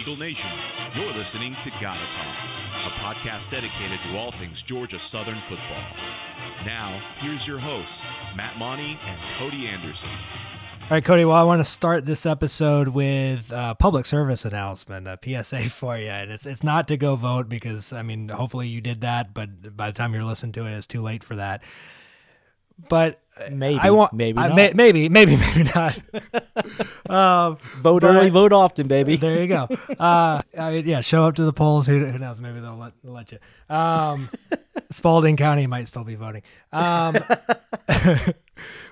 Eagle Nation. You're listening to Gotta Talk, a podcast dedicated to all things Georgia Southern football. Now, here's your hosts, Matt Monty and Cody Anderson. All right, Cody. Well, I want to start this episode with a public service announcement, a PSA for you. And it's it's not to go vote because I mean, hopefully you did that, but by the time you're listening to it, it's too late for that. But Maybe, I want maybe I- may- maybe, maybe, maybe not. um, vote early, vote often, baby. There you go. Uh, I mean, yeah, show up to the polls. Who, who knows? Maybe they'll let, they'll let you. Um, Spalding County might still be voting. Um,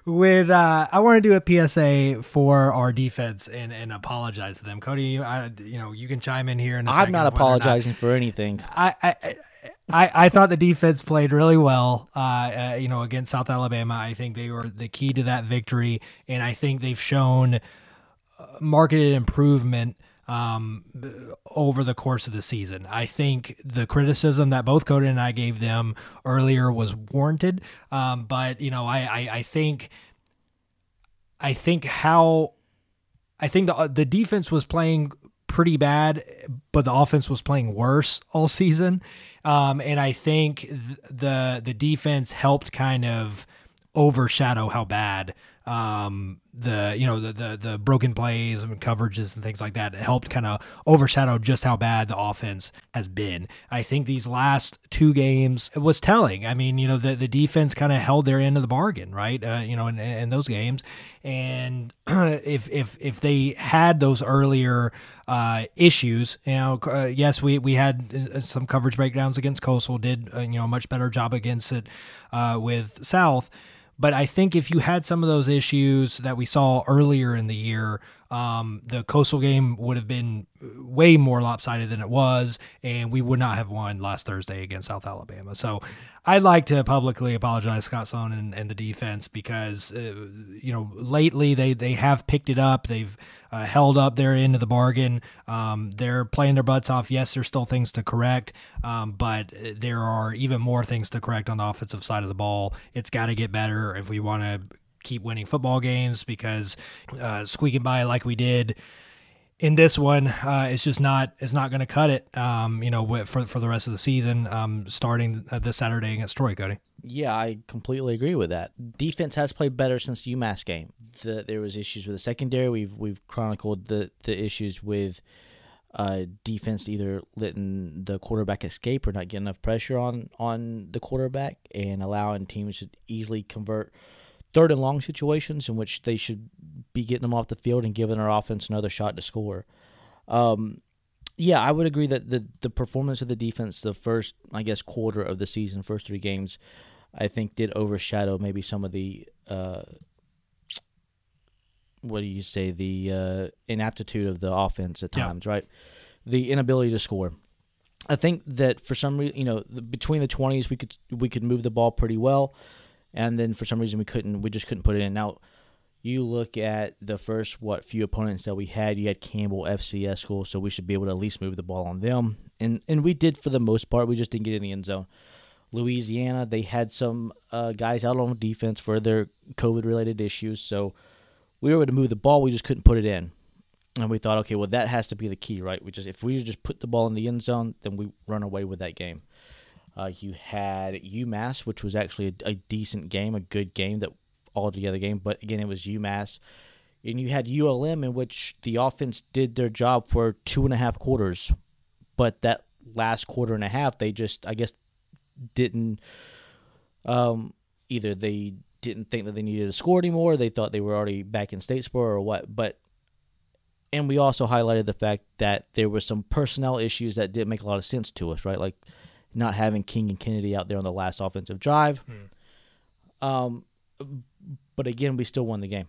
with uh, I want to do a PSA for our defense and, and apologize to them. Cody, you, I, you know, you can chime in here. In a I'm not of whether or apologizing for anything. I, I, I, I thought the defense played really well, uh, uh, you know, against South Alabama. I think they were the key to that victory, and I think they've shown uh, marketed improvement um, over the course of the season. I think the criticism that both Cody and I gave them earlier was warranted, um, but you know, I, I, I think, I think how I think the the defense was playing pretty bad, but the offense was playing worse all season. Um, and I think th- the the defense helped kind of overshadow how bad um, the you know the, the the broken plays and coverages and things like that helped kind of overshadow just how bad the offense has been. I think these last two games was telling. I mean, you know, the the defense kind of held their end of the bargain, right? Uh, you know, in, in those games, and if if if they had those earlier uh, issues, you know, uh, yes, we we had uh, some coverage breakdowns against Coastal, did uh, you know a much better job against it uh, with South. But I think if you had some of those issues that we saw earlier in the year, um, the coastal game would have been way more lopsided than it was, and we would not have won last Thursday against South Alabama. So I'd like to publicly apologize, Scott Sloan and, and the defense, because uh, you know lately they they have picked it up. They've uh, held up their end of the bargain. Um, they're playing their butts off. Yes, there's still things to correct, um, but there are even more things to correct on the offensive side of the ball. It's got to get better if we want to keep winning football games because uh, squeaking by like we did in this one, uh, it's just not it's not going to cut it. Um, you know, for for the rest of the season, um, starting this Saturday against Troy, Cody. Yeah, I completely agree with that. Defense has played better since the UMass game. The, there was issues with the secondary. We've we've chronicled the the issues with uh, defense either letting the quarterback escape or not getting enough pressure on on the quarterback and allowing teams to easily convert third and long situations in which they should be getting them off the field and giving our offense another shot to score. Um, yeah, I would agree that the the performance of the defense the first I guess quarter of the season, first three games, I think did overshadow maybe some of the uh, what do you say the uh, inaptitude of the offense at Yeah. times, right? The inability to score. I think that for some reason, you know, the, between the twenties, we could we could move the ball pretty well, and then for some reason we couldn't. We just couldn't put it in. Now, you look at the first what few opponents that we had. You had Campbell, FCS school, so we should be able to at least move the ball on them, and and we did for the most part. We just didn't get in the end zone. Louisiana, they had some uh, guys out on defense for their COVID related issues, so we were able to move the ball. We just couldn't put it in. And we thought, okay, well, that has to be the key, right? We just if we just put the ball in the end zone, then we run away with that game. Uh, you had UMass, which was actually a, a decent game, a good game, that altogether game. But again, it was UMass, and you had ULM, in which the offense did their job for two and a half quarters, but that last quarter and a half, they just, I guess, didn't. Um, either they didn't think that they needed to score anymore, they thought they were already back in Statesboro or what, but and we also highlighted the fact that there were some personnel issues that didn't make a lot of sense to us, right? Like not having King and Kennedy out there on the last offensive drive. Um, but again, we still won the game.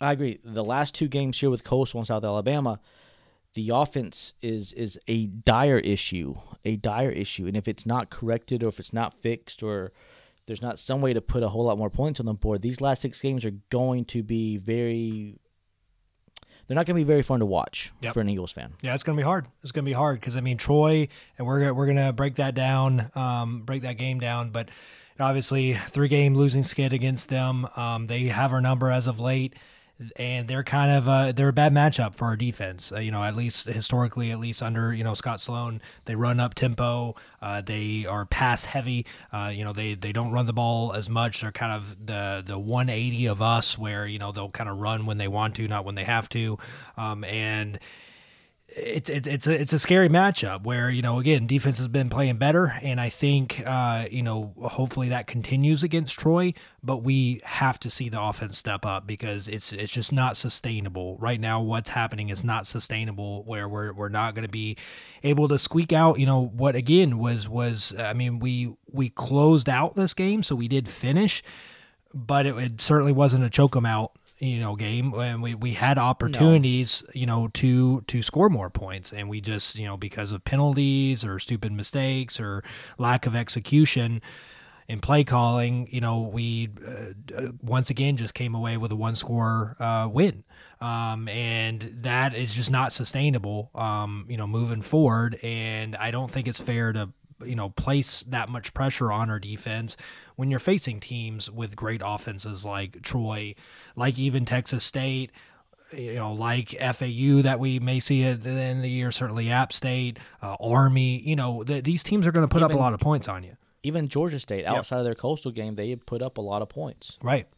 I agree. The last two games here with Coastal and South Alabama, the offense is is a dire issue, a dire issue, and if it's not corrected or if it's not fixed or there's not some way to put a whole lot more points on the board, these last six games are going to be very. They're not going to be very fun to watch Yep. for an Eagles fan. Yeah, it's gonna be hard. It's gonna be hard because I mean Troy, and we're we're gonna break that down, um, break that game down. But obviously, three game losing skid against them. Um, they have our number as of late. And they're kind of uh, they're a bad matchup for our defense. Uh, you know, at least historically, at least under you know Scott Sloan, they run up tempo. Uh, they are pass heavy. Uh, you know, they they don't run the ball as much. They're kind of the the 180 of us, where you know they'll kind of run when they want to, not when they have to, um, and it's it's it's a, it's a scary matchup where you know again defense has been playing better and I think uh, you know hopefully that continues against Troy but we have to see the offense step up because it's it's just not sustainable. Right now what's happening is not sustainable where we're we're not going to be able to squeak out you know what again was was I mean we we closed out this game so we did finish but it, it certainly wasn't a choke 'em out you know game and we, we had opportunities no. you know to to score more points. And we just you know because of penalties or stupid mistakes or lack of execution in play calling you know we uh, once again just came away with a one score uh, win. Um, and that is just not sustainable um, you know moving forward. And i don't think it's fair to you know place that much pressure on our defense when you're facing teams with great offenses like Troy, like even Texas State, you know, like FAU that we may see at the end of the year, certainly App State, uh, Army. You know, the, these teams are going to put even, up a lot of points on you. Even Georgia State, outside yep. of their coastal game, they put up a lot of points. Right.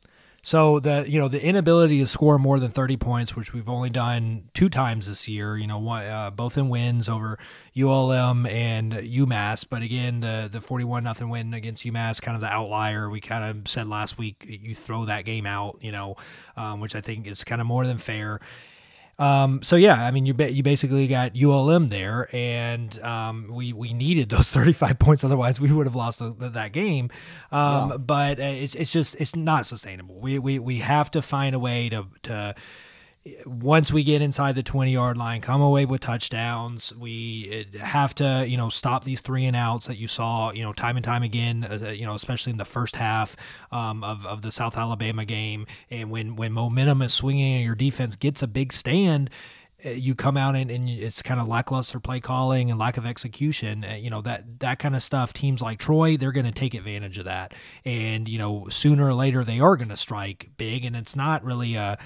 So the you know the inability to score more than 30 points, which we've only done two times this year, you know, one, uh, both in wins over ULM and UMass. But again, the the 41 nothing win against UMass, kind of the outlier. We kind of said last week, you throw that game out, you know, um, which I think is kind of more than fair. Um, so yeah, I mean, you you basically got ULM there, and um, we we needed those 35 points, otherwise we would have lost the, that game. Um, yeah. But uh, it's it's just it's not sustainable. We we we have to find a way to to once we get inside the 20 yard line, come away with touchdowns. We uh, have to, you know, stop these three and outs that you saw, you know, time and time again, uh, you know, especially in the first half um, of, of the South Alabama game. And when, when momentum is swinging and your defense gets a big stand, uh, you come out and, and it's kind of lackluster play calling and lack of execution. You know, that, that kind of stuff, teams like Troy, they're going to take advantage of that. And, you know, sooner or later, they are going to strike big. And it's not really a,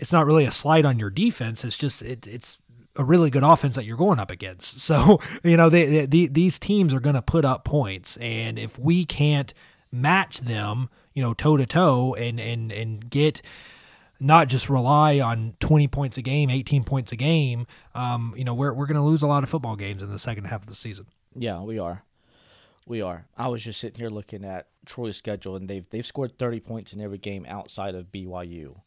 it's not really a slight on your defense. It's just it, it's a really good offense that you're going up against. So you know they, they these teams are going to put up points, and if we can't match them, you know, toe to toe, and and and get not just rely on 20 points a game, 18 points a game, um, you know, we're, we're going to lose a lot of football games in the second half of the season. Yeah, we are. We are. I was just sitting here looking at Troy's schedule, and they've they've scored 30 points in every game outside of BYU.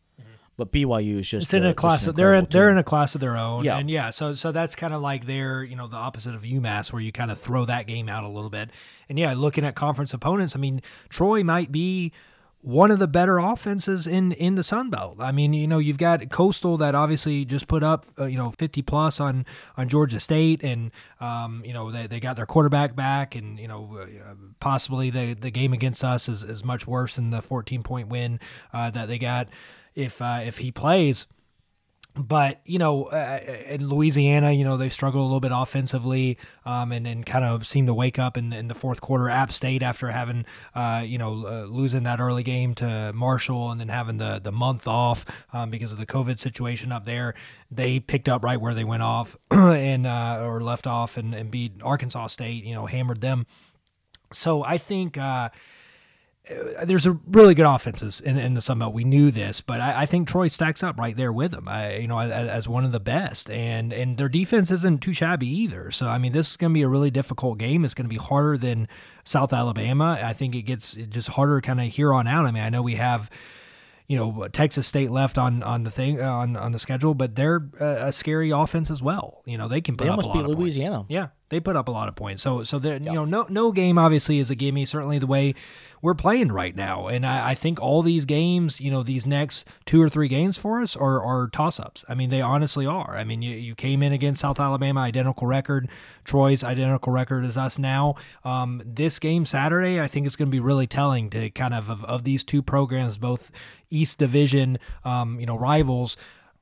But BYU is just it's in a, a class. Of, they're in, they're in a class of their own. Yeah, and yeah. So so that's kind of like their you know the opposite of UMass, where you kind of throw that game out a little bit. And yeah, looking at conference opponents, I mean Troy might be one of the better offenses in in the Sun Belt. I mean, you know, you've got Coastal that obviously just put up uh, you know 50 plus on on Georgia State, and um, you know they, they got their quarterback back, and you know uh, possibly the the game against us is, is much worse than the 14 point win uh, that they got if uh, if he plays. But you know, uh, in Louisiana, you know they struggle a little bit offensively, um, and and kind of seem to wake up in, in the fourth quarter. App State, after having uh, you know uh, losing that early game to Marshall, and then having the the month off um, because of the COVID situation up there, they picked up right where they went off and uh, or left off, and, and beat Arkansas State. You know, hammered them. So I think uh, uh, Uh, there's a really good offenses in, in the Sun Belt. We knew this, but I, I, think Troy stacks up right there with them. I, you know, as, as, one of the best, and and their defense isn't too shabby either. So I mean, this is going to be a really difficult game. It's going to be harder than South Alabama. I think it gets just harder kind of here on out. I mean, I know we have you know Texas State left on on the thing on on the schedule, but they're a, a scary offense as well. You know they can put they up almost a lot beat Louisiana. Points. Yeah, they put up a lot of points. So so there, yep. you know, no no game obviously is a gimme. Certainly the way we're playing right now, and I, I, think all these games, you know, these next two or three games for us are, are toss ups. I mean, they honestly are. I mean, you, you came in against South Alabama, identical record. Troy's identical record as us now. Um, this game Saturday, I think it's going to be really telling to kind of of, of these two programs, both East Division, um, you know, rivals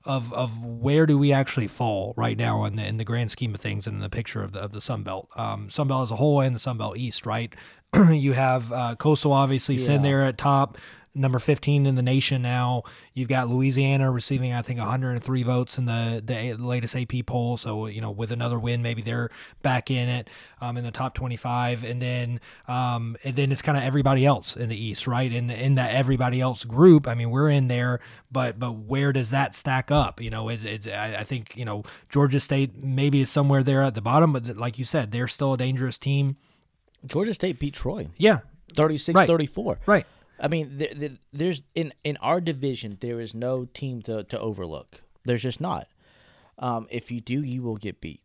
of of where do we actually fall right now in the in the grand scheme of things and in the picture of the of the Sun Belt, um, Sun Belt as a whole and the Sun Belt East, right? you have uh, Coastal obviously yeah. sitting there at top. Number 15 in the nation now. You've got Louisiana receiving, I think, 103 votes in the, the latest AP poll. So, you know, with another win, maybe they're back in it um, in the top 25. And then um, and then it's kind of everybody else in the East, right? And in that everybody else group, I mean, we're in there, but but where does that stack up? You know, is it's I, I think you know Georgia State maybe is somewhere there at the bottom, but like you said, they're still a dangerous team. Georgia State beat Troy. Yeah, 36-34. Right. right. I mean, there, there, there's in in our division there is no team to to overlook. There's just not. Um, if you do, you will get beat.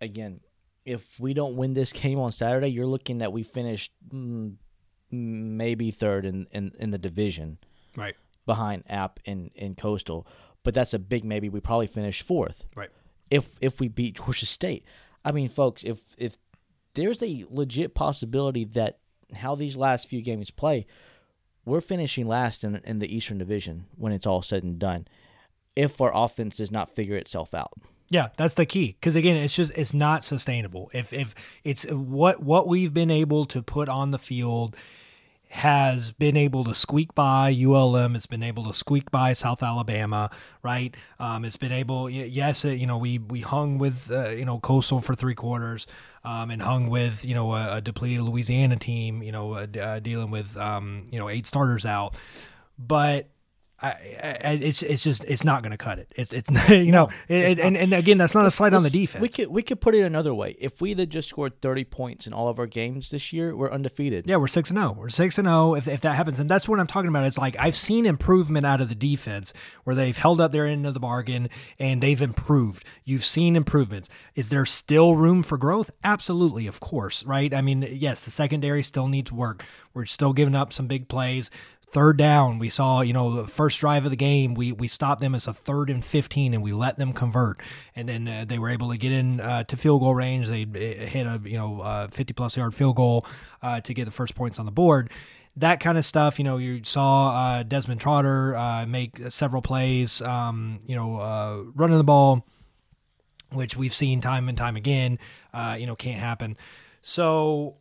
Again, if we don't win this game on Saturday, you're looking that we finished mm, maybe third in, in, in the division, right behind App and, and Coastal. But that's a big maybe. We probably finish fourth, right? If if we beat Georgia State, I mean, folks, if if there's a legit possibility that how these last few games play, we're finishing last in in the Eastern Division when it's all said and done. If our offense does not figure itself out. Yeah, that's the key. Because again, it's just it's not sustainable. If if it's what what we've been able to put on the field has been able to squeak by ULM. It's been able to squeak by South Alabama, right? Um, it's been able, yes, you know, we we hung with uh, you know Coastal for three quarters, um, and hung with you know a, a depleted Louisiana team, you know, uh, uh, dealing with um, you know eight starters out, but I, I, it's it's just it's not going to cut it. It's it's you know, it, and and again, that's not a slight on the defense. We could we could put it another way. If we had just scored thirty points in all of our games this year, we're undefeated. Yeah, we're six and zero. Oh. We're six and zero. Oh if if that happens, and that's what I'm talking about. It's like I've seen improvement out of the defense where they've held up their end of the bargain and they've improved. You've seen improvements. Is there still room for growth? Absolutely, of course, right? I mean, yes, the secondary still needs work. We're still giving up some big plays. Third down, we saw, you know, the first drive of the game, we we stopped them as a third and 15 and we let them convert. And then uh, they were able to get in uh, to field goal range. They uh, hit a, you know, uh, 50 plus yard field goal uh, to get the first points on the board. That kind of stuff, you know, you saw uh, Desmond Trotter make several plays, um, you know, running the ball, which we've seen time and time again, you know, can't happen. So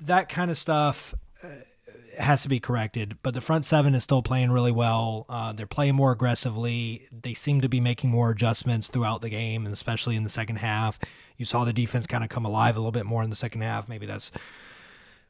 that kind of stuff has to be corrected. But the front seven is still playing really well. Uh, they're playing more aggressively. They seem to be making more adjustments throughout the game, and especially in the second half. You saw the defense kind of come alive a little bit more in the second half. Maybe that's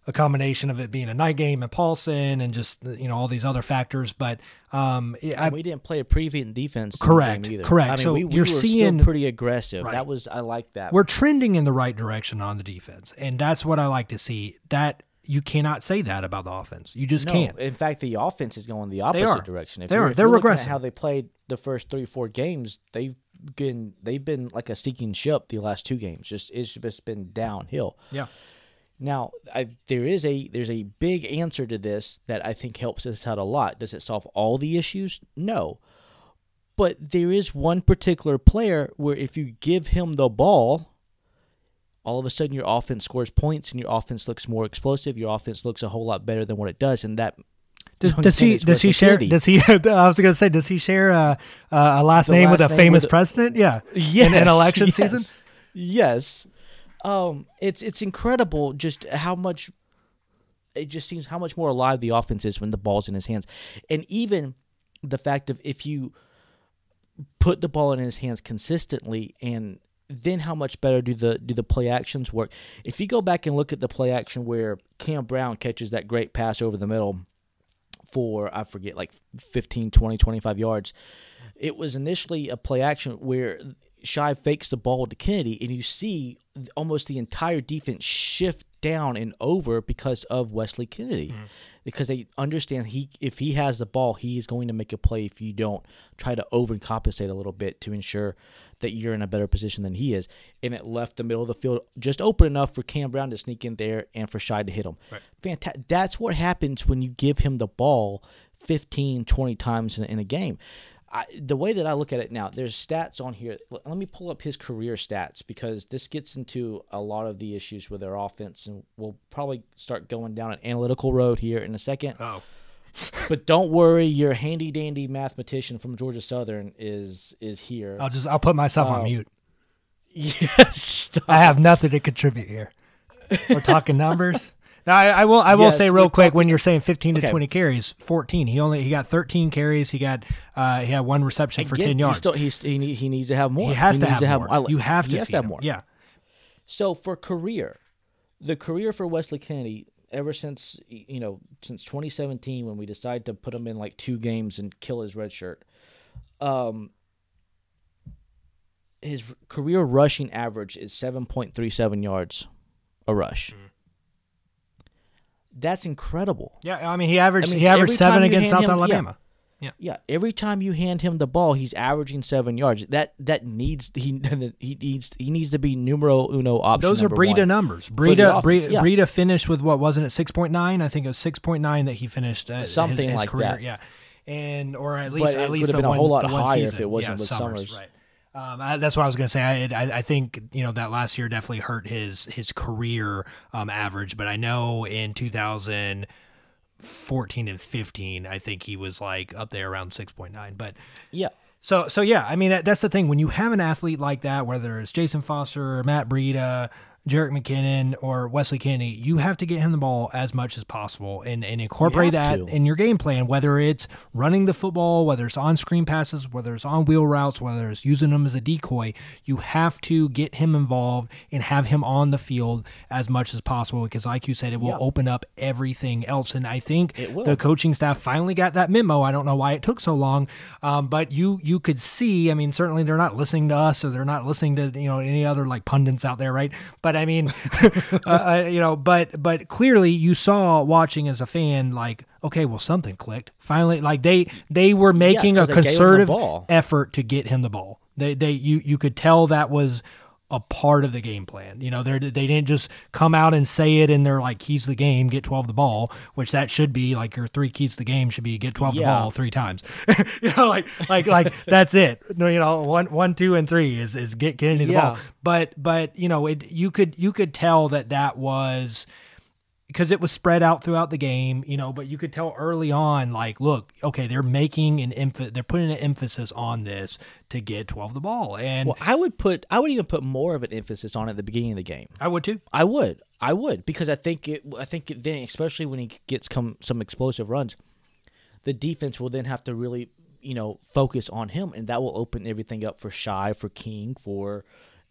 a combination of it being a night game at Paulson and just you know all these other factors. But um, I, we didn't play a prevent defense. Correct. Correct. I mean, so we, we you're seeing pretty aggressive. Right. That was I like that. We're trending in the right direction on the defense, and that's what I like to see. That you cannot say that about the offense. You just no, can't. In fact, the offense is going the opposite direction. If they are. They're regressing. how they played the first three, four games, they've been they've been like a sinking ship the last two games. Just it's just been downhill. Yeah. Now, I, there is a there's a big answer to this that I think helps us out a lot. Does it solve all the issues? No. But there is one particular player where if you give him the ball, all of a sudden your offense scores points and your offense looks more explosive. Your offense looks a whole lot better than what it does, and that does, does he does he share does he I was going to say does he share a, a last the name last with a name famous with president? Yeah. Yes, in an election yes, season? Yes. Um it's it's incredible just how much it just seems how much more alive the offense is when the ball's in his hands. And even the fact of if you put the ball in his hands consistently and then how much better do the do the play actions work? If you go back and look at the play action where Cam Brown catches that great pass over the middle for I forget like 15, 20, 25 yards, it was initially a play action where Shai fakes the ball to Kennedy and you see almost the entire defense shift down and over because of Wesley Kennedy. Mm-hmm. Because they understand he if he has the ball, he is going to make a play if you don't try to overcompensate a little bit to ensure that you're in a better position than he is. And it left the middle of the field just open enough for Cam Brown to sneak in there and for Shai to hit him. Right. Fantastic. That's what happens when you give him the ball 15, 20 times in, in a game. I, the way that I look at it now, there's stats on here. Let me pull up his career stats because this gets into a lot of the issues with their offense, and we'll probably start going down an analytical road here in a second. Oh but don't worry, your handy dandy mathematician from Georgia Southern is is here. I'll just I'll put myself on um, mute. Yes, I have nothing to contribute here. We're talking numbers. Now, I, I will. I will Yes, say real quick talking- when you're saying 15 to Okay. 20 carries, 14. He only he got 13 carries. He got uh he had one reception for Again, 10 he yards. Still, he's, he, need, he needs to have more. he has to needs have, more. I you have to. He has to have him. more. Yeah. So for career, the career for Wesley Kennedy, ever since you know since 2017 when we decided to put him in like two games and kill his red shirt, um, his career rushing average is 7.37 yards a rush. Mm. That's incredible. Yeah. I mean, he averaged I mean, he averaged seven against South him- yeah. Alabama. Yeah, every time you hand him the ball, he's averaging seven yards. That that needs he he needs he needs to be numero uno option. Those are Breida numbers. Breida, Breida, yeah. Breida finished with what wasn't it six point nine? I think it was six point nine that he finished uh, his- Something his, like career. that. Yeah, and or at least But at it least could have been a whole lot higher if it wasn't yeah, with Summers. Summers. Right. Um, I, that's what I was going to say. I, I I think you know that last year definitely hurt his his career um, average, but I know in 2014 and 15, I think he was like up there around 6.9. But Yeah, so so yeah, I mean that, that's the thing when you have an athlete like that, whether it's Jayson Foster, or Matt Breida, Jerick McKinnon, or Wesley Kennedy, you have to get him the ball as much as possible and, and incorporate that to. in your game plan. Whether it's running the football, whether it's on screen passes, whether it's on wheel routes, whether it's using them as a decoy, you have to get him involved and have him on the field as much as possible because, like you said, it will Yeah. open up everything else. And I think the coaching staff finally got that memo. I don't know why it took so long, um, but you you could see. I mean, certainly they're not listening to us, or they're not listening to you know any other like pundits out there, right? But I mean, uh, uh, you know, but but clearly you saw watching as a fan, like okay, well something clicked finally. Like they they were making a they gave concerted effort to get him the ball. They they you you could tell that was a part of the game plan. You know, they they didn't just come out and say it and they're like keys to the game, get 12 the ball, which that should be like your three keys to the game should be get 12 the ball three times. you know, like like like that's it. No, you know, one one two and 3 is is get getting the Yeah. ball. But but you know, it you could you could tell that that was because it was spread out throughout the game, you know, but you could tell early on, like, look, okay, they're making an emphasis, they're putting an emphasis on this to get 12 the ball. And well, I would put I would even put more of an emphasis on it at the beginning of the game. I would too. I would, I would, because I think it. I think it then, especially when he gets come some explosive runs, the defense will then have to really, you know, focus on him, and that will open everything up for Shai, for King, for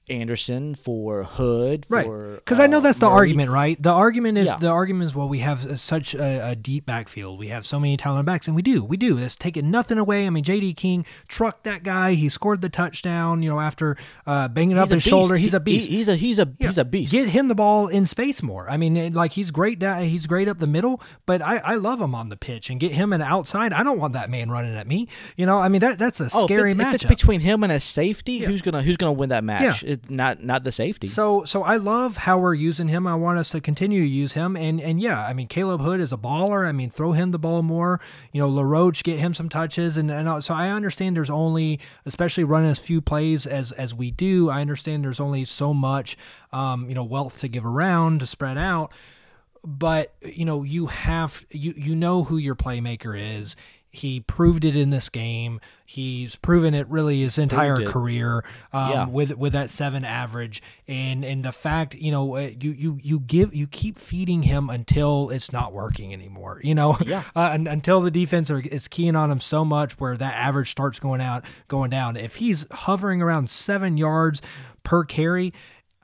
Anderson, for Hood, Right. for Because I know uh, that's the Murray. argument, right? The argument is Yeah. the argument is well, we have such a, a deep backfield. We have so many talented backs, and we do, we do. That's taking nothing away. I mean, J.D. King trucked that guy. He scored the touchdown. You know, after uh, banging up He's a his shoulder, he's a He- beast. he's a he's a Yeah. he's a beast. Get him the ball in space more. I mean, it- like he's great. Down, he's great up the middle, but I, I love him on the pitch and get him an outside. I don't want that man running at me. You know, I mean that that's a Oh, scary if it's, if it's between him and a safety, who's gonna who's gonna win that match? Not not the safety. So so I love how we're using him. I want us to continue to use him. And and yeah, I mean Khaleb Hood is a baller. I mean throw him the ball more. You know LaRoche get him some touches. And, and so I understand there's only, especially running as few plays as as we do. I understand there's only so much, um, you know, wealth to give around to spread out. But you know you have you you know who your playmaker is. He proved it in this game. He's proven it really his entire career um, Yeah. with with that seven average, and and the fact you know uh, you you you give you keep feeding him until it's not working anymore. You know, Yeah. uh, un- until the defense are, is keying on him so much where that average starts going out going down. If he's hovering around seven yards per carry,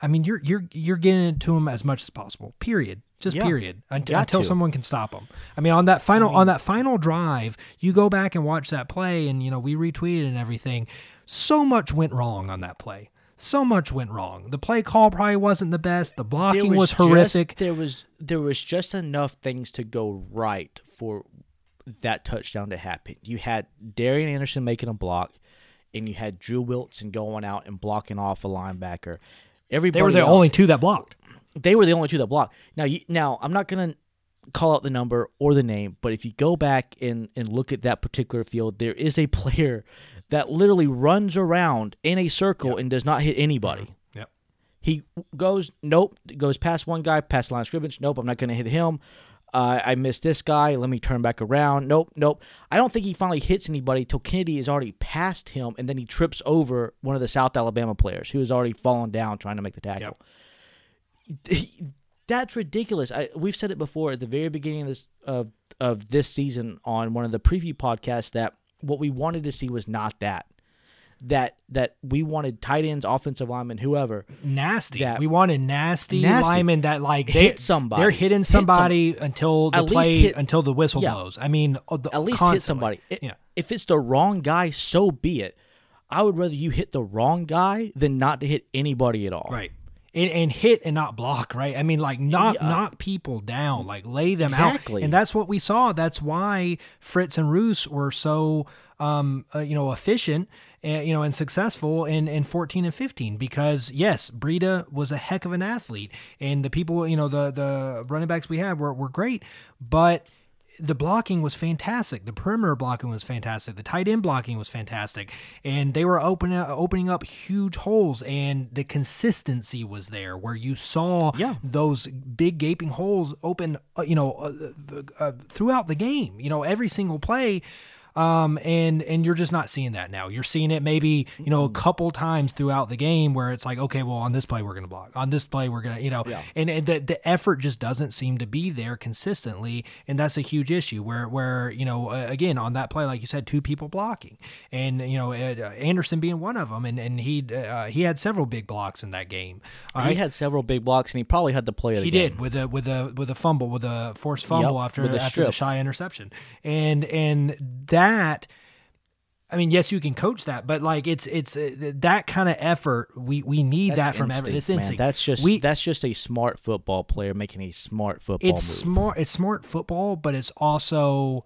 I mean you're you're you're getting it to him as much as possible. Period. Just Yeah. period. Got until to. someone can stop them. I mean, on that final on that final drive, you go back and watch that play, and you know we retweeted and everything. So much went wrong on that play. So much went wrong. The play call probably wasn't the best. The blocking was, just- horrific. there was there was just enough things to go right for that touchdown to happen. You had Darian Anderson making a block, and you had Drew Wilson going out and blocking off a linebacker. Everybody they were the else- only two that blocked. They were the only two that blocked. Now, you, now I'm not gonna call out the number or the name, but if you go back and and look at that particular field, there is a player that literally runs around in a circle and does not hit anybody. Yep. He goes, nope, goes past one guy, past the line of scrimmage. Nope, I'm not going to hit him. Uh, I missed this guy. Let me turn back around. Nope, nope. I don't think he finally hits anybody till Kennedy is already past him, and then he trips over one of the South Alabama players who has already fallen down trying to make the tackle. He- that's ridiculous. I, we've said it before at the very beginning of this of of this season on one of the preview podcasts that what we wanted to see was not that. That that we wanted tight ends, offensive linemen, whoever. nasty. We wanted nasty, Nasty. linemen that like Hit somebody. They're hitting Hit some- somebody until the play hit- until the whistle Yeah. blows. I mean, uh, the, At least hit somebody. I- yeah. If it's the wrong guy, so be it. I would rather you hit the wrong guy than not to hit anybody at all. Right. And, and hit and not block, right? I mean, like knock Yeah. knock people down, like lay them out. Exactly. out, and that's what we saw. That's why Fritz and Ruse were so, um, uh, you know, efficient, uh, you know, and successful in in fourteen and fifteen. Because yes, Breida was a heck of an athlete, and the people, you know, the the running backs we had were were great, but the blocking was fantastic. The perimeter blocking was fantastic. The tight end blocking was fantastic, and they were opening opening up huge holes. And the consistency was there, where you saw Yeah. those big gaping holes open. uh, You know, uh, uh, throughout the game. You know, every single play. Um, and and you're just not seeing that now. You're seeing it maybe you know a couple times throughout the game where it's like, okay, well on this play we're gonna block, on this play we're gonna, you know, Yeah. and, and the the effort just doesn't seem to be there consistently, and that's a huge issue. Where where you know uh, again on that play, like you said, two people blocking, and you know uh, Anderson being one of them, and and he uh, he had several big blocks in that game. All He right. had several big blocks, and he probably had the play of the He game. did with a with a with a fumble with a forced fumble Yep, after after the Shai interception, and and that. I mean, yes, you can coach that, but like it's it's uh, that kind of effort. We we need That's that from every. It's man. That's just we. that's just a smart football player making a smart football it's move. smart. It's smart football, but it's also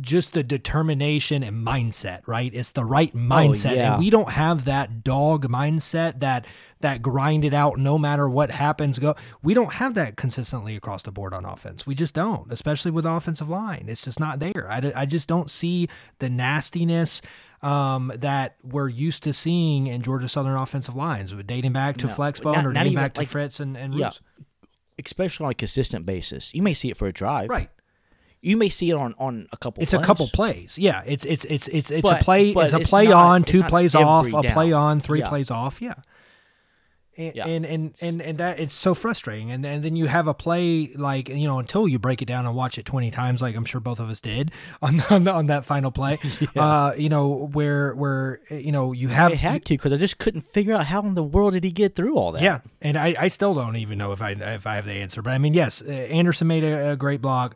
just the determination and mindset. Right? It's the right mindset, Oh, yeah. and we don't have that dog mindset that that grind it out no matter what happens. Go. We don't have that consistently across the board on offense. We just don't, especially with offensive line. It's just not there. I, I just don't see the nastiness. Um, that we're used to seeing in Georgia Southern offensive lines, dating back to No, Flexbone not- or not dating even, back to like- Fritz and, and yeah. Especially on a consistent basis. You may see it for a drive, Right. You may see it on on a couple. It's a plays. couple plays. Yeah, it's it's it's it's it's But- a play. It's a it's play not- on, it's two plays off, every a play on, three Yeah. plays off. Yeah. And, Yeah. and and and and that it's so frustrating, and and then you have a play like you know until you break it down and watch it twenty times, like I'm sure both of us did on on, on that final play. Uh, you know where where you know you have I had to because I just couldn't figure out how in the world did he get through all that. yeah, and I, I still don't even know if I if I have the answer. But I mean, yes, uh, Anderson made a, a great block,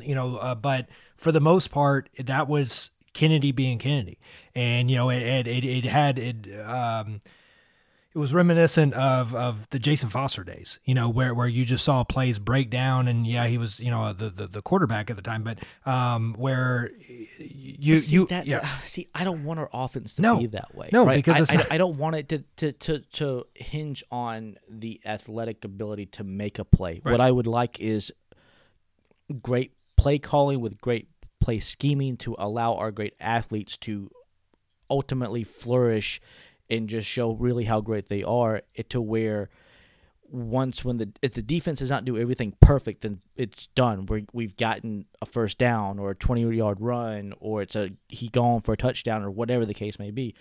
you know, uh, but for the most part, that was Kennedy being Kennedy, and you know, it it, it, had it. Um, it was reminiscent of, of the Jayson Foster days, you know, where, where you just saw plays break down, and yeah, he was, you know, the, the, the quarterback at the time, but um, where you see, you that, yeah, see, I don't want our offense to No. be that way. No, right? because I, it's I, I don't want it to, to, to, to hinge on the athletic ability to make a play. Right. What I would like is great play calling with great play scheming to allow our great athletes to ultimately flourish and just show really how great they are. It to where once when the if the defense does not do everything perfect, then it's done. We we've gotten a first down or a twenty yard run, or it's a he gone for a touchdown or whatever the case may be.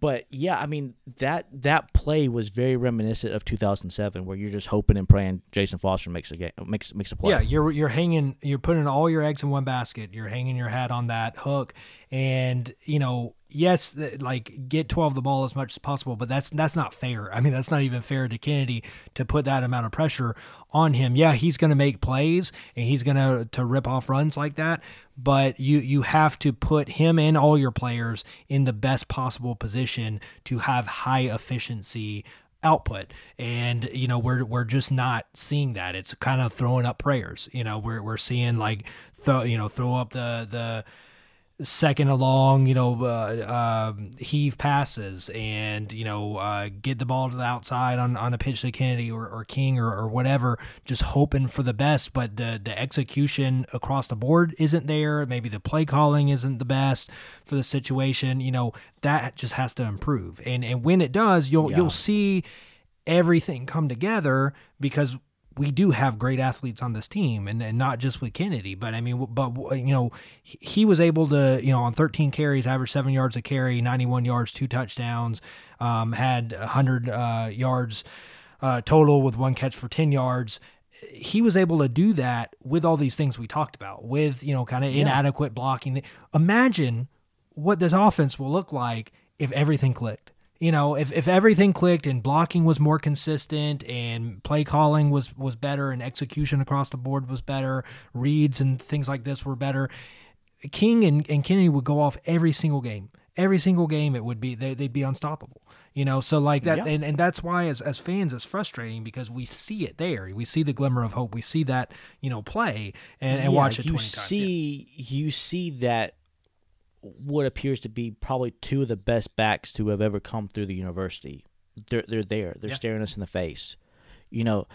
But yeah, I mean that that play was very reminiscent of 2007, where you're just hoping and praying Jayson Foster makes a game, makes makes a play. Yeah, you're you're hanging you're putting all your eggs in one basket. You're hanging your hat on that hook and you know, yes, like get 12 the ball as much as possible, but that's that's not fair. I mean, that's not even fair to Kennedy to put that amount of pressure on him. Yeah, he's going to make plays and he's going to to rip off runs like that, but you you have to put him and all your players in the best possible position to have high efficiency output and you know we're we're just not seeing that it's kind of throwing up prayers you know we're we're seeing like throw you know throw up the the second along you know uh, um, heave passes and you know uh, get the ball to the outside on, on a pitch to Kennedy or, or King or, or whatever just hoping for the best but the the execution across the board isn't there. Maybe the play calling isn't the best for the situation. You know that just has to improve. And and when it does you'll Yeah. you'll see everything come together because we do have great athletes on this team and, and not just with Kennedy, but I mean, but you know, he- was able to, you know, on 13 carries, average seven yards a carry, 91 yards, two touchdowns, um, had 100 uh, yards uh, total with one catch for 10 yards. He was able to do that with all these things we talked about, with, you know, kind of inadequate blocking. Imagine what this offense will look like if everything clicked. You know, if, if everything clicked and blocking was more consistent and play calling was was better and execution across the board was better, reads and things like this were better, King and, and Kennedy would go off every single game. Every single game it would be they, they'd be unstoppable. You know, so like that Yeah. and, and that's why as as fans it's frustrating because we see it there. We see the glimmer of hope. We see that, you know, play and, and Yeah, watch it you 20 times. Yeah. see you see that what appears to be probably two of the best backs to have ever come through the university. They're they're there. They're Yeah. staring us in the face. You know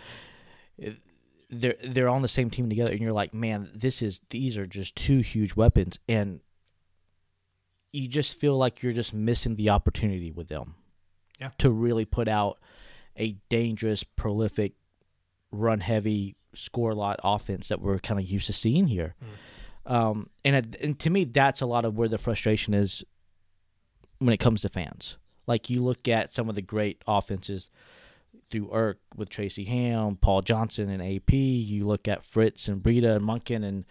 they're they're on the same team together and you're like man this is these are just two huge weapons. And you just feel like you're just missing the opportunity with them Yeah. to really put out a dangerous prolific run heavy score a lot offense that we're kind of used to seeing here mm. Um, and, and to me that's a lot of where the frustration is when it comes to fans like you look at some of the great offenses through Erk with Tracy Ham, Paul Johnson and AP. You look at Fritz and Breida and Munkin and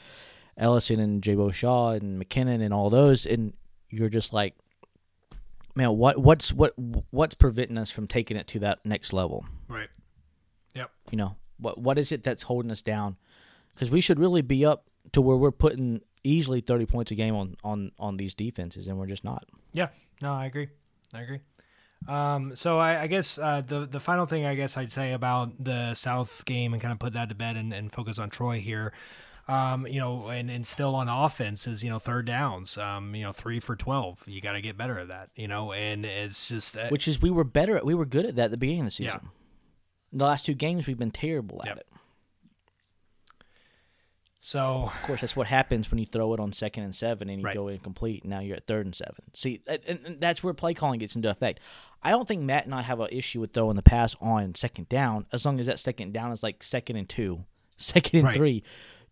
Ellison and Jaybo Shaw and McKinnon and all those, and you're just like, man, what what's what what's preventing us from taking it to that next level? Right. Yep. You know, what what is it that's holding us down? Because we should really be up to where we're putting easily 30 points a game on on on these defenses, and we're just not. Yeah, no, I agree. I agree. Um, so I, I guess uh, the the final thing I guess I'd say about the South game and kind of put that to bed and, and focus on Troy here. Um, you know, and, and still on offense is, you know, third downs, um, you know, three for 12. You got to get better at that, you know, and it's just, uh, Which is we were better at, we were good at that at the beginning of the season. Yeah. The last two games we've been terrible at Yep. it. So Of course, that's what happens when you throw it on second and seven and you Right. go incomplete. And now you're at third and seven. See, and, and that's where play calling gets into effect. I don't think Matt and I have an issue with throwing the pass on second down, as long as that second down is like second and two, second and Right. three,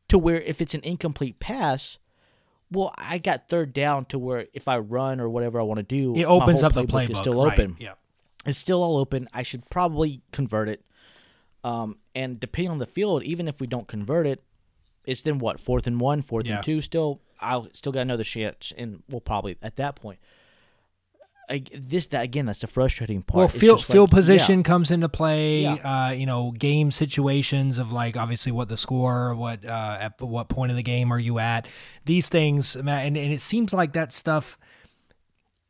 to where if it's an incomplete pass, well, I got third down to where if I run or whatever I want to do, it opens up the playbook playbook. is still right, open. Yeah. It's still all open. I should probably convert it. Um, and depending on the field, even if we don't convert it, it's then what fourth and one, fourth Yeah. and two. Still, I'll still got another chance, and we'll probably at that point. I, this that again, that's the frustrating part. Well, field field like, position yeah, comes into play. Yeah. Uh, you know, game situations of like obviously what the score, what uh, at what point of the game are you at? These things, Matt, and, and it seems like that stuff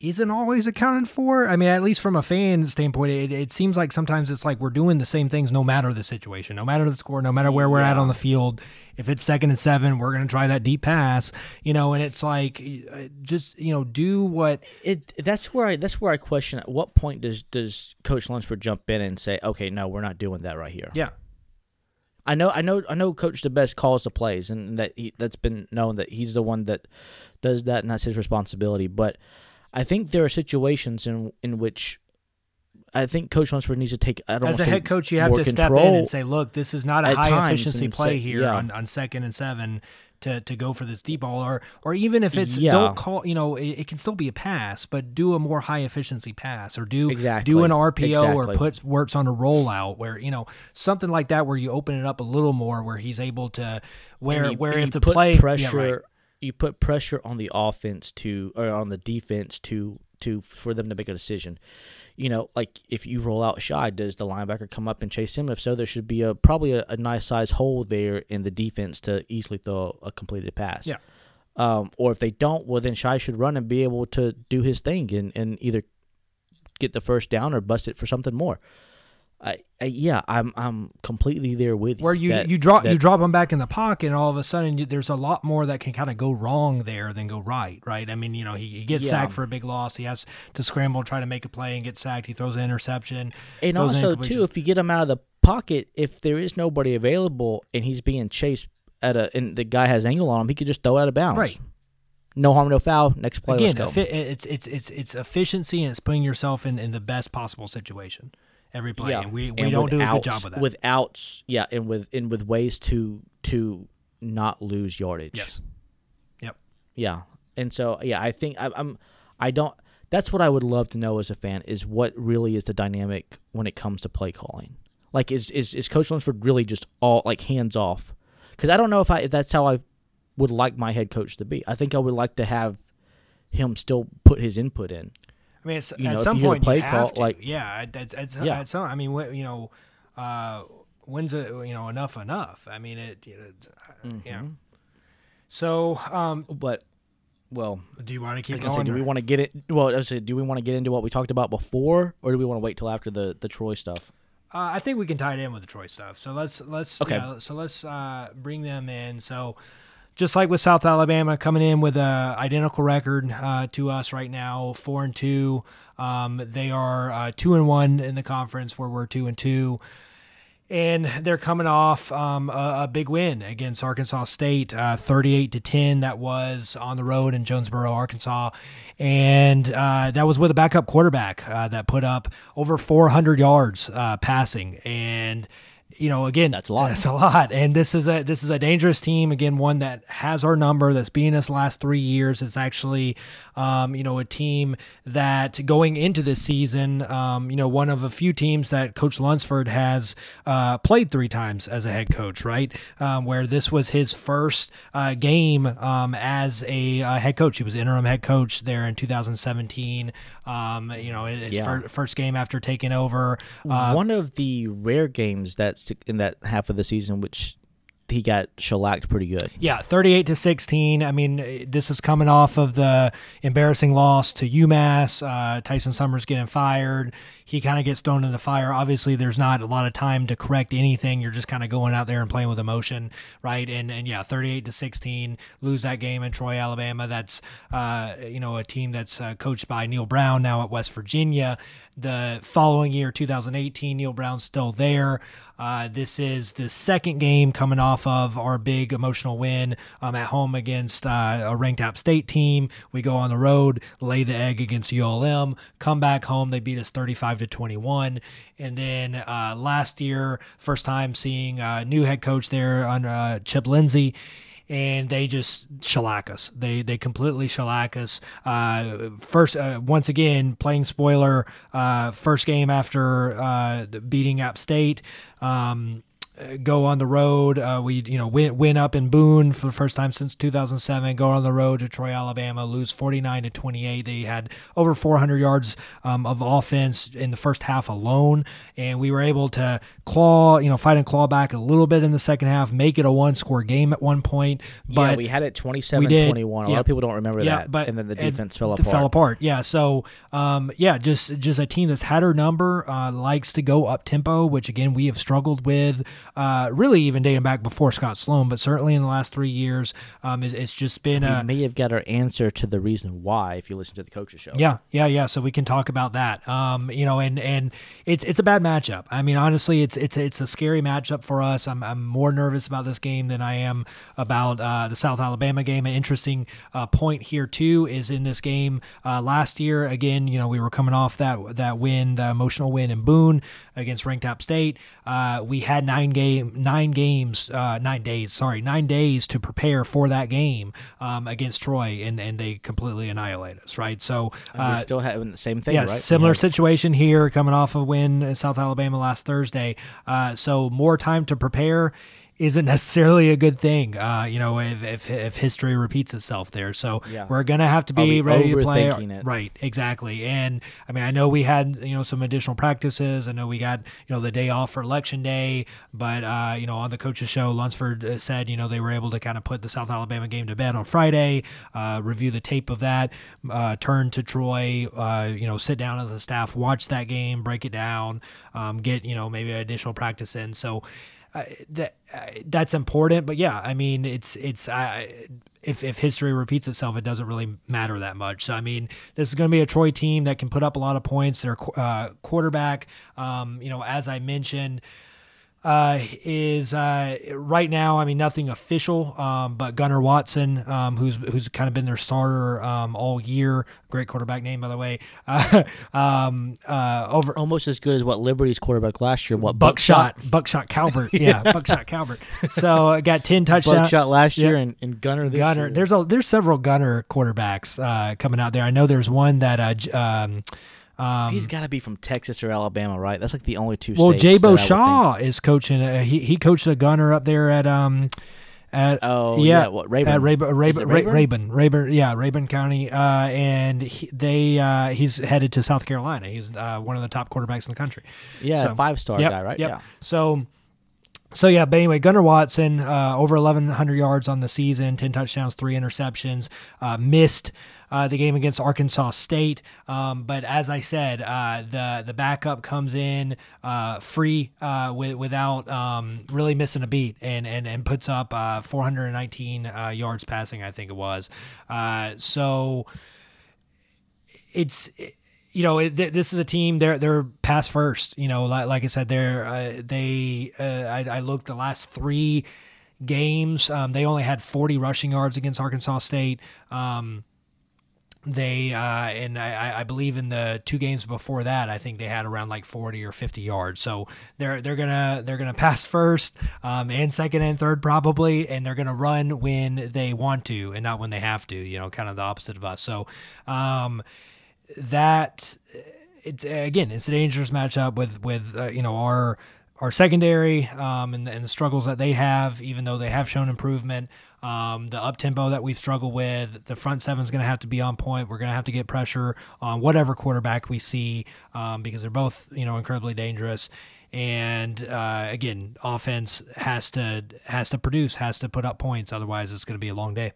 isn't always accounted for. I mean, at least from a fan standpoint, it, it seems like sometimes it's like we're doing the same things no matter the situation, no matter the score, no matter where we're at on the field. If it's second and seven, we're going to try that deep pass, you know, and it's like uh, just, you know, do what it that's where I that's where I question. At what point does does Coach Lunsford jump in and say, "Okay, no, we're not doing that right here." yeah. I know, I know, I know. Coach the best calls the plays, and that he, that's been known that he's the one that does that, and that's his responsibility. But I think there are situations in in which I think Coach Lunsford needs to take. I don't As a head coach, you have to step in and say, "Look, this is not a high efficiency play say- here yeah. on, on second and seven to to go for this deep ball, or or even if it's Yeah. don't call, you know, it, it can still be a pass, but do a more high efficiency pass, or do Exactly. do an RPO or put works on a rollout where you know something like that where you open it up a little more, where he's able to where you- where if the put play pressure, yeah, right. You put pressure on the offense to or on the defense to to for them to make a decision. You know, like if you roll out Shai, does the linebacker come up and chase him? If so, there should be a probably a, a nice size hole there in the defense to easily throw a completed pass. Yeah. Um, or if they don't, well then Shai should run and be able to do his thing and, and either get the first down or bust it for something more. I, I yeah, I'm I'm completely there with you. where you that- you drop you drop them back in the pocket, and all of a sudden you, there's a lot more that can kind of go wrong there than go right. Right? I mean, you know, he, he gets Yeah. sacked for a big loss. He has to scramble, try to make a play, and get sacked. He throws an interception. And throws an also too, if you get him out of the pocket, if there is nobody available and he's being chased at a and the guy has angle on him, he could just throw out of bounds. Right. No harm, no foul. Next play, again, let's go. effi- it's it's it's it's efficiency and it's putting yourself in, in the best possible situation every play. yeah, And we we And don't do a good job with that. With outs, yeah, and with and with ways to to not lose yardage. yes. Yep. Yeah, and so yeah, I think I, I'm. I don't. That's what I would love to know as a fan is what really is the dynamic when it comes to play calling. Like, is is is Coach Lunsford really just all like hands off? Because I don't know if I if that's how I would like my head coach to be. I think I would like to have him still put his input in. I mean, You at know, some point play you have call, to. like- yeah, at, at, at, Yeah. at some. I mean, wh- you know, uh, when's it? You know, enough, enough. I mean, it. Know, uh, yeah. Mm-hmm. So, um, But well, do you want to keep gonna say, going? do we want to get it? Well, I do we want to get into what we talked about before, or do we want to wait till after the the Troy stuff? Uh, I think we can tie it in with the Troy stuff. So let's let's Okay. yeah, so let's uh, bring them in. So just like with South Alabama coming in with a identical record uh, to us right now, four and two. Um, they are uh, two and one in the conference, where we're two and two. And they're coming off um, a, a big win against Arkansas State, uh, 38 to 10. That was on the road in Jonesboro, Arkansas, and uh, that was with a backup quarterback uh, that put up over 400 yards uh, passing. And you know, again, That's a lot. That's a lot. And this is a this is a dangerous team. Again, one that has our number. That's beaten us last three years. It's actually, um, you know, a team that going into this season, um, you know, one of a few teams that Coach Lunsford has uh, played three times as a head coach, right? Um, where this was his first uh, game um, as a uh, head coach. He was interim head coach there in 2017. Um, you know, his Yeah. fir- first game after taking over. Uh, One of the rare games that's in that half of the season, which he got shellacked pretty good. Yeah, 38 to 16. I mean, eh, this is coming off of the embarrassing loss to UMass. Uh, Tyson Summers getting fired. He kind of gets thrown in the fire. Obviously, there's not a lot of time to correct anything. You're just kind of going out there and playing with emotion, right? And and yeah, 38 to 16, lose that game in Troy, Alabama. That's uh, you know a team that's uh, coached by Neal Brown now at West Virginia. The following year, 2018, Neal Brown's still there. Uh, this is the second game coming off of our big emotional win um, at home against uh, a ranked App State team. We go on the road, lay the egg against ULM, come back home. They beat us 35 to 21. And then uh, last year, first time seeing a new head coach there on uh, Chip Lindsey and they just shellac us. They they completely shellac us. Uh, first, uh, once again, playing spoiler. Uh, first game after uh, beating App State. Um, go on the road. Uh, we you know win win up in Boone for the first time since 2007. Go on the road to Troy, Alabama, lose 49 to 28. They had over 400 yards um, of offense in the first half alone, and we were able to claw you know fight and claw back a little bit in the second half, make it a one score game at one point. But yeah, we had it 27 we did. 21. A lot of people don't remember yeah, that. but and then the defense fell apart. Fell apart. Yeah. So, um, yeah, just just a team that's had her number, uh, likes to go up tempo, which again we have struggled with, uh, really even dating back before Scot Sloan, but certainly in the last three years, um, it's, it's just been we a may have got our answer to the reason why if you listen to the coaches show. yeah, yeah, yeah. So we can talk about that. Um, you know, and and it's it's a bad matchup. I mean, honestly, it's it's it's a scary matchup for us. I'm I'm more nervous about this game than I am about uh, the South Alabama game. An interesting uh, point here too is in this game uh, last year. Again, you know, we were coming off that that win, the emotional win in Boone against ranked App State. Uh, we had nine game nine games, uh, nine days. Sorry, nine days to prepare for that game um, against Troy, and and they completely annihilate us. Right. So uh, we're still having the same thing, yeah, right? Similar have- situation here, coming off a win in South Alabama last Thursday. Uh, so more time to prepare isn't necessarily a good thing. Uh, you know, if, if if history repeats itself there, so Yeah. we're gonna have to Are be ready to play. it? Right, exactly. And I mean, I know we had you know some additional practices. I know we got you know the day off for election day, but uh, you know on the coaches show, Lunsford uh, said you know they were able to kind of put the South Alabama game to bed on Friday, uh, review the tape of that, uh, turn to Troy, uh, you know sit down as a staff, watch that game, break it down, um, get you know maybe additional practice in. So. That that's important, but yeah, I mean, it's it's if if history repeats itself, it doesn't really matter that much. So I mean, this is going to be a Troy team that can put up a lot of points. Their uh, quarterback, um, you know, as I mentioned. Uh, is uh, right now. I mean, nothing official, um, but Gunnar Watson, um, who's who's kind of been their starter um, all year. Great quarterback name, by the way. Uh, um, uh, over almost as good as what Liberty's quarterback last year. What Buckshot, Buckshot Calvert. Yeah, Buckshot Calvert. So uh, got ten touchdowns. Buckshot last Yeah. year and, and Gunnar this Gunnar. year. There's a there's several Gunner quarterbacks uh, coming out there. I know there's one that uh, J- um, He's got to be from Texas or Alabama, right? That's like the only two. well, states that Jaybo Shaw is coaching. Uh, he he coached a gunner up there at um at Oh, yeah, yeah, what, Rabun? at Rabun, Rabun, Rabun? Rabun, Rabun, yeah, Rabun County, uh, and he, they uh, he's headed to South Carolina. He's uh, one of the top quarterbacks in the country. Yeah, So- five star Yep, guy, right? Yep. Yeah. So, so yeah. But anyway, Gunnar Watson uh, over 1,100 yards on the season, 10 touchdowns, three interceptions. Uh, missed uh, the game against Arkansas State, um, but as I said, uh, the the backup comes in uh, free uh, with, without um, really missing a beat, and and and puts up uh, 419 uh, yards passing. I think it was. So it's you know it, th- this is a team they're they're pass first you know like, like i said they're uh, they uh, I, I looked the last three games um, they only had 40 rushing yards against arkansas state um, they uh, and I, I believe in the two games before that, I think they had around like 40 or 50 yards. So they're they're gonna they're gonna pass first um, and second and third probably, and they're gonna run when they want to and not when they have to. You know, kind of the opposite of us. So um, that it's again it's a dangerous matchup with with uh, you know our our secondary um, and, and the struggles that they have, even though they have shown improvement. Um, the up tempo that we've struggled with, the front seven is going to have to be on point. We're going to have to get pressure on whatever quarterback we see um, because they're both you know incredibly dangerous. And uh, again, offense has to has to produce, has to put up points. Otherwise, it's going to be a long day.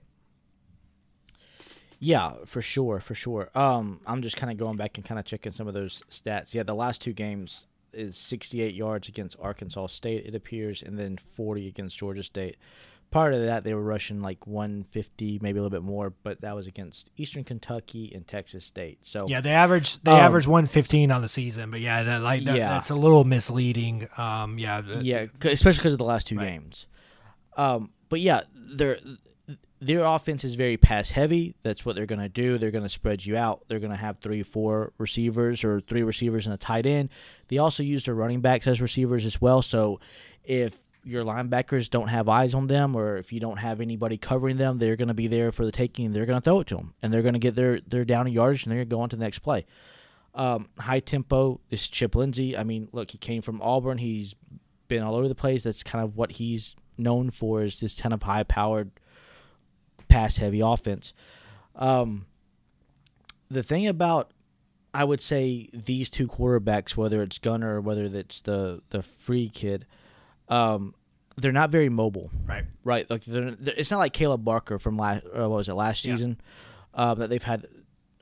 Yeah, for sure, for sure. Um, I'm just kind of going back and kind of checking some of those stats. Yeah, the last two games is 68 yards against Arkansas State, it appears, and then 40 against Georgia State. Part of that, they were rushing like 150, maybe a little bit more, but that was against Eastern Kentucky and Texas State. So Yeah, they average they Um, average one fifteen on the season, but yeah, that, like that, Yeah. that's a little misleading. Um, yeah, yeah, especially because of the last two Right. games. Um, but yeah, their their offense is very pass heavy. That's what they're going to do. They're going to spread you out. They're going to have three, four receivers or three receivers and a tight end. They also use their running backs as receivers as well. So if your linebackers don't have eyes on them, or if you don't have anybody covering them, they're going to be there for the taking. and They're going to throw it to them, and they're going to get their their down yardage, and they're going to go on to the next play. Um, high tempo. Is Chip Lindsey. I mean, look, he came from Auburn. He's been all over the place. That's kind of what he's known for is this kind of high powered, pass heavy offense. Um, the thing about I would say these two quarterbacks, whether it's Gunnar or whether it's the the free kid, um, they're not very mobile. right. Right, like they're, they're- it's not like Kaleb Barker from last uh, what was it last Yeah. season uh, that they've had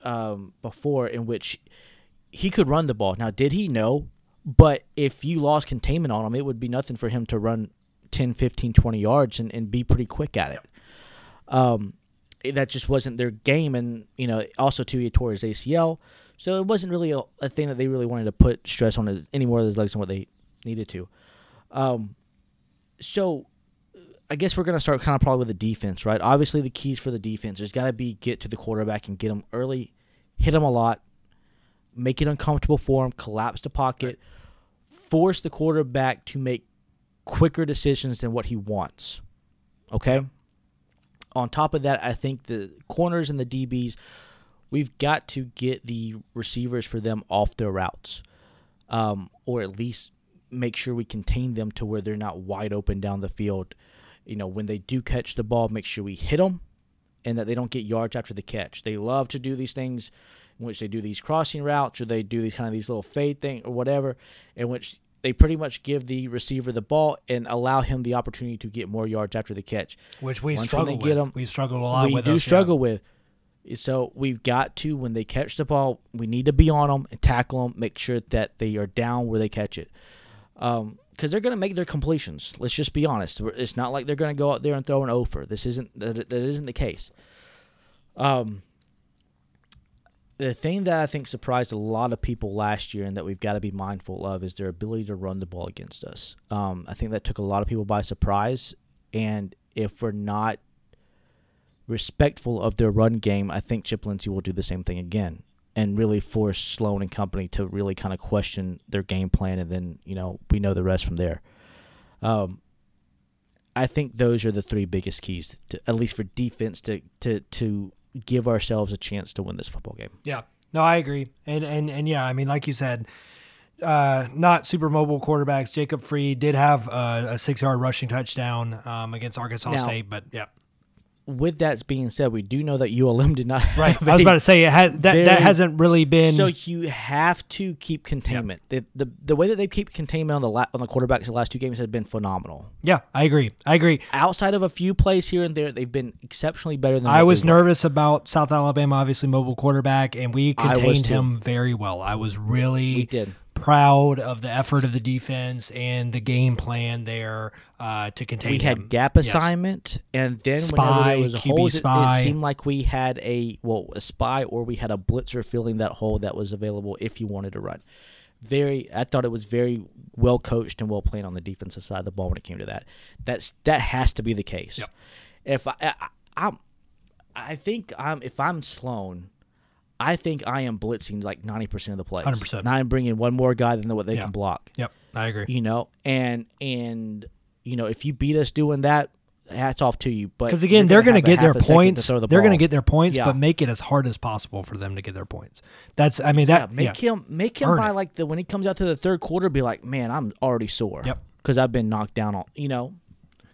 um, before, in which he could run the ball. Now, did he know? But if you lost containment on him, it would be nothing for him to run 10, 15, 20 yards and, and be pretty quick at it. Um, that just wasn't their game, and you know, also too, he tore his ACL, so it wasn't really a, a thing that they really wanted to put stress on his, any more of his legs than what they needed to. Um, so I guess we're gonna start kind of probably with the defense, right? Obviously, the keys for the defense there's got to be get to the quarterback and get him early, hit him a lot, make it uncomfortable for him, collapse the pocket, force the quarterback to make quicker decisions than what he wants. Okay. On top of that, I think the corners and the DBs, we've got to get the receivers for them off their routes, um, or at least make sure we contain them to where they're not wide open down the field. You know, when they do catch the ball, make sure we hit them and that they don't get yards after the catch. They love to do these things in which they do these crossing routes or they do these kind of these little fade thing or whatever, in which they pretty much give the receiver the ball and allow him the opportunity to get more yards after the catch. Which we Once struggle when with. they get 'em, we struggle a lot we with do yeah. struggle with. So we've got to when they catch the ball, we need to be on them and tackle them. Make sure that they are down where they catch it, because they're going to make their completions. Let's just be honest. It's not like they're going to go out there and throw an offer. This isn't that, that isn't the case. Um, the thing that I think surprised a lot of people last year and that we've got to be mindful of is their ability to run the ball against us. Um, I think that took a lot of people by surprise, and if we're not respectful of their run game, I think Chip Lindsey will do the same thing again and really force Sloan and company to really kind of question their game plan, and then you know we know the rest from there. Um, I think those are the three biggest keys, to, at least for defense, to to to give ourselves a chance to win this football game. Yeah, No, I agree, and and and yeah, I mean, like you said, uh, not super mobile quarterbacks. Jacob Free did have uh, a six-yard rushing touchdown um, against Arkansas Now- State, but yeah, With that being said, we do know that ULM did not. right. I was about to say it had, that that hasn't really been. So you have to keep containment. The, the the way that they keep containment on the la- on the quarterbacks the last two games has been phenomenal. yeah, I agree. I agree. Outside of a few plays here and there, they've been exceptionally better than I was they were. nervous about South Alabama, obviously mobile quarterback, and we contained him very well. I was really We did. Proud of the effort of the defense and the game plan there uh, to contain We him. had gap Yes. assignment, and then Spy, there was QB holes, it- spy. It, seemed like we had a well a spy or we had a blitzer filling that hole that was available if you wanted to run. Very, I thought it was very well coached and well played on the defensive side of the ball when it came to that. That's that has to be the case. Yep. If I, I I'm, I think I'm if I'm Sloan. I think I am blitzing like ninety percent of the plays. 100%. And I'm bringing one more guy than what they Yeah. can block Yep, I agree. you know and and you know if you beat us doing that hats off to you but Because again, they're going to get their points. the They're going to get their points, Yeah. but make it as hard as possible for them to get their points. That's, I mean, yeah, that make yeah. him make him Earn by it. like the when he comes out to the third quarter be like man i'm already sore Yep. because i've been knocked down all you know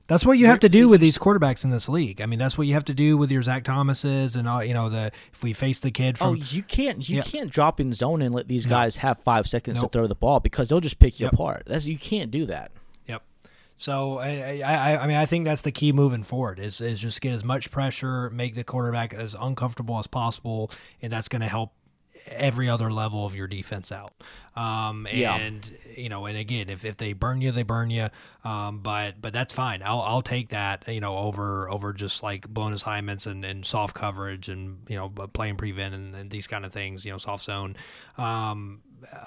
That's what you have to do with these quarterbacks in this league. I mean, that's what you have to do with your Zach Thomases and all. You know, the if we face the kid oh from you can't you Yeah. can't drop in zone and let these guys have five seconds Nope. to throw the ball because they'll just pick you Yep. apart that's you can't do that Yep. So I, I, I mean, I think that's the key moving forward is is just get as much pressure, make the quarterback as uncomfortable as possible, and that's going to help every other level of your defense out. Um, Yeah. and you know, and again, if, if they burn you, they burn you. Um, but but that's fine. I'll I'll take that. You know, over over just like blown assignments and, and soft coverage and you know playing prevent and, and these kind of things. You know, soft zone. Um,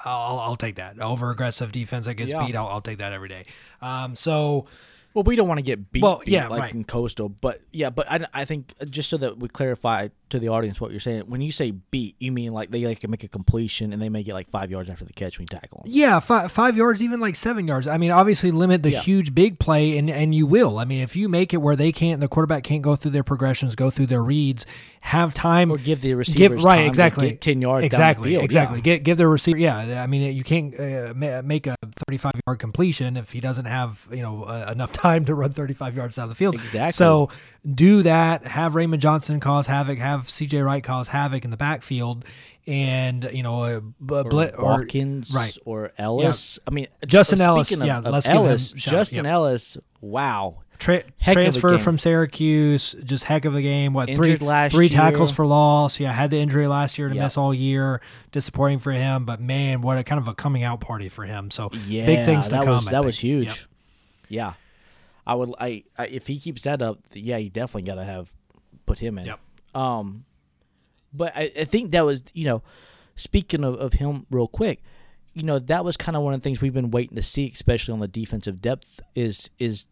I'll, I'll take that over aggressive defense that gets Yeah. beat. I'll, I'll take that every day. Um, so Well, we don't want to get beat, Well, beat yeah, like right. in coastal, but yeah, but I, I think just so that we clarify to the audience what you're saying, when you say beat, you mean like they like can make a completion and they may get like five yards after the catch when you tackle them. Yeah, five, five yards, even like seven yards. I mean, obviously limit the Yeah. huge big play, and and you will. I mean, if you make it where they can't, the quarterback can't go through their progressions, go through their reads, have time Or give the give right exactly get 10 yards exactly exactly yeah. get give the receiver yeah I mean you can't uh, make a 35 yard completion if he doesn't have you know uh, enough time to run 35 yards down the field Exactly. so do that have Raymond Johnson cause havoc have CJ Wright cause havoc in the backfield and you know uh, or blit or Watkins right or Ellis. I mean, Justin uh, Ellis, speaking Of, yeah, of let's give him Ellis, Justin yep. Ellis. Wow, Tra- Heck of a transfer from Syracuse, just heck of a game. What Injured three last three year. tackles for loss? Yeah, had the injury last year to Yep. miss all year. Disappointing for him, but man, what a kind of a coming out party for him. So yeah, big things to that come. Was, that think. was huge. Yep. Yeah, I would. I, I if he keeps that up, yeah, you definitely got to have put him in. Yep. Um, but I, I think that was you know, speaking of, of him real quick, you know that was kind of one of the things we've been waiting to see, especially on the defensive depth is is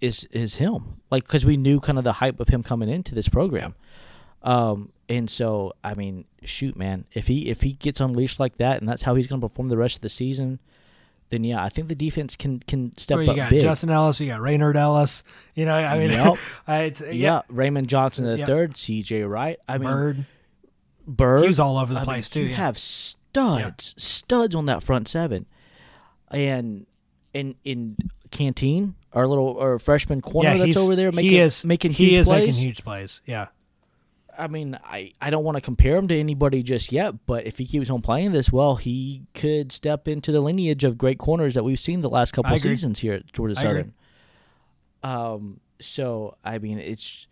is is him like because we knew kind of the hype of him coming into this program. Um, and so I mean, shoot, man, if he if he gets unleashed like that, and that's how he's going to perform the rest of the season, then yeah, I think the defense can can step Well, you up got big. Justin Ellis, you got Raynard Ellis. You know, I mean, Yep. it's yeah. yeah, Raymond Johnson the Yep. third, C.J. Wright. I mean, Bird. Bird. He was all over the I mean, place too. You yeah. have studs, studs on that front seven, and in in Canteen, our little our freshman corner that's over there making he is making he is plays. making huge plays. Yeah, I mean, I, I don't want to compare him to anybody just yet, but if he keeps on playing this well, he could step into the lineage of great corners that we've seen the last couple of seasons here at Georgia Southern. Um, so I mean, it's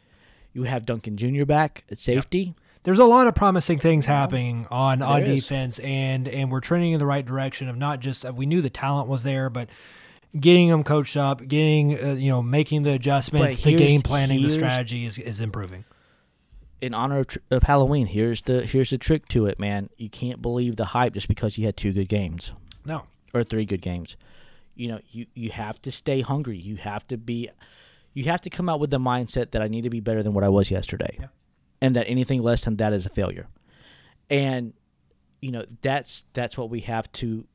you have Duncan Jr. back at safety. there's a lot of promising things happening on on There is. defense, and and we're trending in the right direction of not just we knew the talent was there, but getting them coached up, getting uh, you know making the adjustments, the game planning, the strategy is is improving. In honor of, tr- of Halloween, here's the here's the trick to it, man. You can't believe the hype just because you had two good games. No, or three good games. You know, you you have to stay hungry. You have to be you have to come out with the mindset that I need to be better than what I was yesterday. Yeah. And that anything less than that is a failure. And you know, that's that's what we have to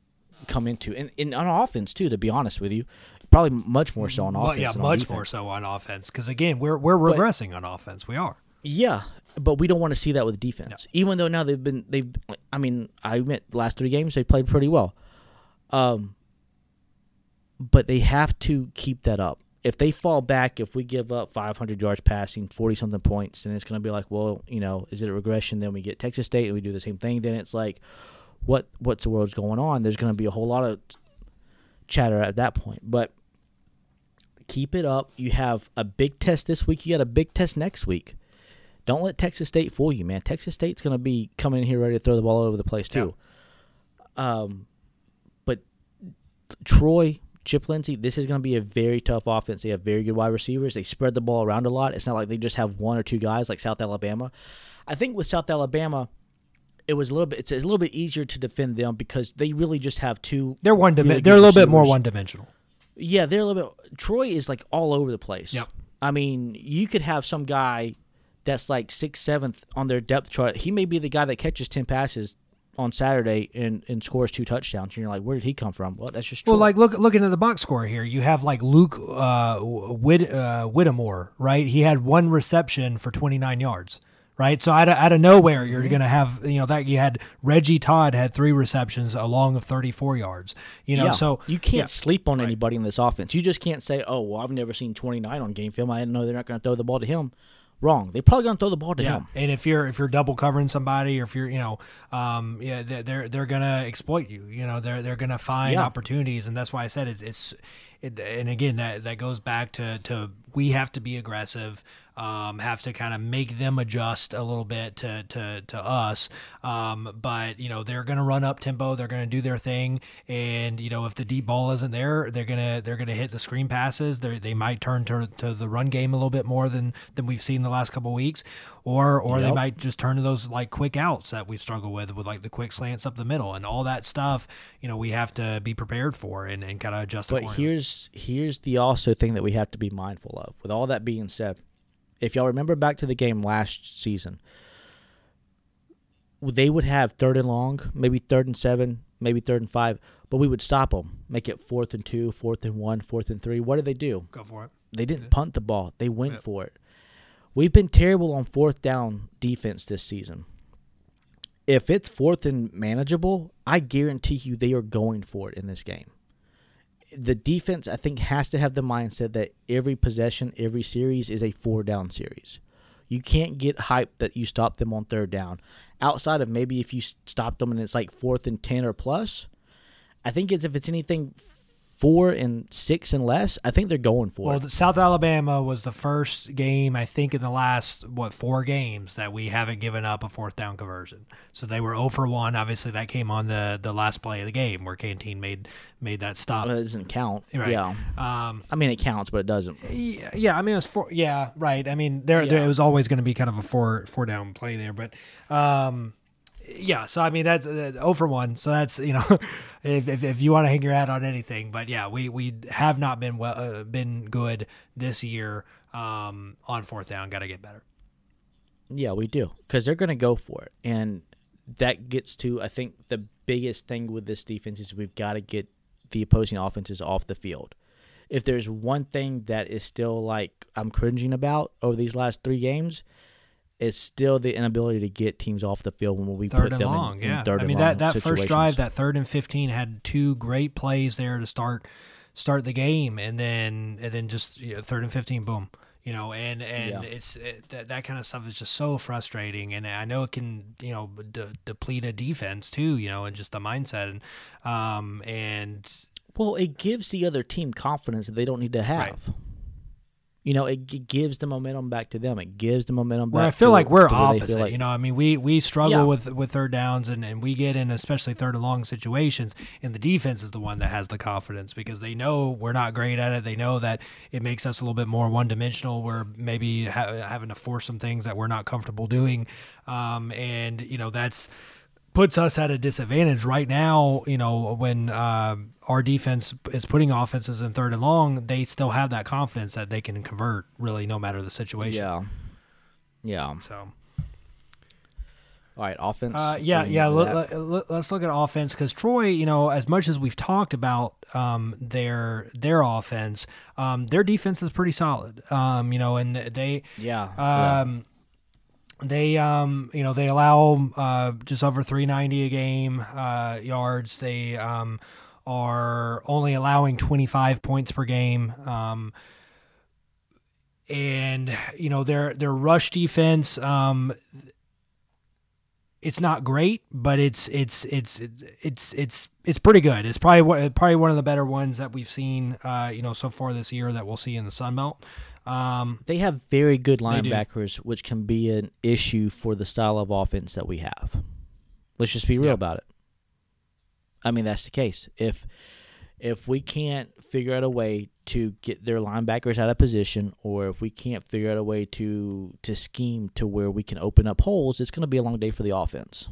come into. And, and on offense too, to be honest with you. Probably much more so on Well, offense. yeah, than on much more so on offense because again, we're we're But- regressing on offense. We are. Yeah, but we don't want to see that with defense. Even though now they've been they've I mean, I admit last 3 games they played pretty well. Um but they have to keep that up. If they fall back, if we give up 500 yards passing, 40 something points, then it's going to be like, well, you know, is it a regression? Then we get Texas State and we do the same thing. Then it's like, what what's the world's going on? There's going to be a whole lot of chatter at that point. But keep it up. You have a big test this week. You got a big test next week. Don't let Texas State fool you, man. Texas State's going to be coming in here ready to throw the ball all over the place too. Um, but Troy, Chip Lindsey, this is going to be a very tough offense. They have very good wide receivers. They spread the ball around a lot. It's not like they just have one or two guys like South Alabama. I think with South Alabama, it was a little bit. It's a little bit easier to defend them because they really just have two. They're one. Really they're a little bit more one dimensional. Yeah, they're a little bit. Troy is like all over the place. Yep. I mean, you could have some guy that's like sixth, seventh on their depth chart. He may be the guy that catches ten passes on Saturday and, and scores two touchdowns. And you're like, where did he come from? Well, that's just Troy. Well, like look looking at the box score here, you have like Luke uh, Whit, uh, Whittemore, right? He had one reception for 29 yards, right? So out of, out of nowhere, you're going to have you know that you had Reggie Todd had three receptions along of 34 yards, you know. yeah. So you can't yeah. sleep on anybody in this offense. You just can't say, oh, well, I've never seen 29 on game film. I didn't know they're not going to throw the ball to him. Wrong. They're probably going to throw the ball to Yeah, him. and if you're if you're double covering somebody, or if you're you know, um, yeah, they're they're, they're gonna exploit you. You know, they're they're gonna find Yeah. opportunities, and that's why I said it's it's, it, and again that that goes back to to we have to be aggressive, um, have to kind of make them adjust a little bit to to to us. Um, but you know they're gonna run up tempo, they're gonna do their thing, and you know if the deep ball isn't there, they're gonna they're gonna hit the screen passes. They they might turn to, to the run game a little bit more than than we've seen the last couple of weeks, or or they might just turn to those like quick outs that we struggle with with like the quick slants up the middle and all that stuff. You know we have to be prepared for and, and kind of adjust. But here's here's the also thing that we have to be mindful of. With all that being said, if y'all remember back to the game last season, they would have third and long, maybe third and seven, maybe third and five, but we would stop them, make it fourth and two, fourth and one, fourth and three. What did they do? go for it. They didn't punt the ball. They went Yep. for it. We've been terrible on fourth down defense this season. If it's fourth and manageable, I guarantee you they are going for it in this game. The defense, I think, has to have the mindset that every possession, every series is a four down series. You can't get hyped that you stop them on third down. Outside of maybe if you stop them and it's like fourth and 10 or plus, I think it's if it's anything four and six and less, I think they're going for Well, it. the- South Alabama was the first game I think in the last what four games that we haven't given up a fourth down conversion. So they were 0 for one. Obviously, that came on the the last play of the game where Canteen made made that stop. Well, it doesn't count. Right. Yeah. Um, I mean, it counts, but it doesn't. yeah, yeah, I mean it was four. Yeah, right. I mean there, there it was always going to be kind of a four four down play there, but um, yeah. So I mean that's uh, zero one. So that's you know if, if, if you want to hang your hat on anything, but yeah, we we have not been well uh, been good this year um, on fourth down. Got to get better. Yeah, we do because they're going to go for it, and that gets to I think the biggest thing with this defense is we've got to get the opposing offenses off the field. If there's one thing that is still like I'm cringing about over these last three games, it's still the inability to get teams off the field when we Third put them in- long, in, yeah. third I mean that that first drive, that third and fifteen, had two great plays there to start start the game, and then and then just you know, third and fifteen, boom. You know, and and Yeah. it's it, that that kind of stuff is just so frustrating, and I know it can you know de- deplete a defense too, you know, and just the mindset, and um and Well, it gives the other team confidence that they don't need to have. Right. You know, it, g- gives the momentum back to them. It gives the momentum back. Where I feel to- like we're to where they feel opposite. like- you know, I mean, we we struggle Yeah. with with third downs, and, and we get in especially third and long situations, and the defense is the one that has the confidence because they know we're not great at it. They know that it makes us a little bit more one dimensional. We're maybe ha- having to force some things that we're not comfortable doing, um, and you know that's puts us at a disadvantage right now. You know, when um our defense is putting offenses in third and long, they still have that confidence that they can convert really no matter the situation. Yeah. Yeah. So. All right, offense. Uh, yeah, What do you yeah. Let, with that? let, us look at offense because Troy, you know, as much as we've talked about um, their their offense, um, their defense is pretty solid. Um, you know, and they yeah. yeah. They um you know they allow uh just over 390 a game uh yards. They um are only allowing 25 points per game um and you know their their rush defense um it's not great but it's it's it's it's it's it's pretty good. It's probably probably one of the better ones that we've seen uh you know so far this year that we'll see in the Sun Belt um They have very good linebackers, which can be an issue for the style of offense that we have. Let's just be real about it. I mean, that's the case. If if we can't figure out a way to get their linebackers out of position, or if we can't figure out a way to to scheme to where we can open up holes, it's going to be a long day for the offense.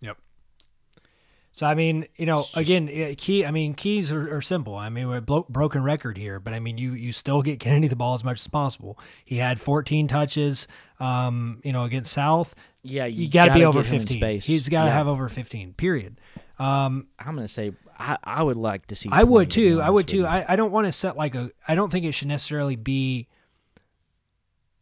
Yep. So I mean, you know, again, key. I mean, keys are, are simple. I mean, we're a blo- broken record here, but I mean, you you still get Kennedy the ball as much as possible. He had 14 touches, um, you know, against South. Yeah, You, got to be over get him in 15. space. He's got to Yeah. have over 15. Period. Um, I'm going to say I, I would like to see. I would 20, to be too. I would too. I, I don't want to set like a. I don't think it should necessarily be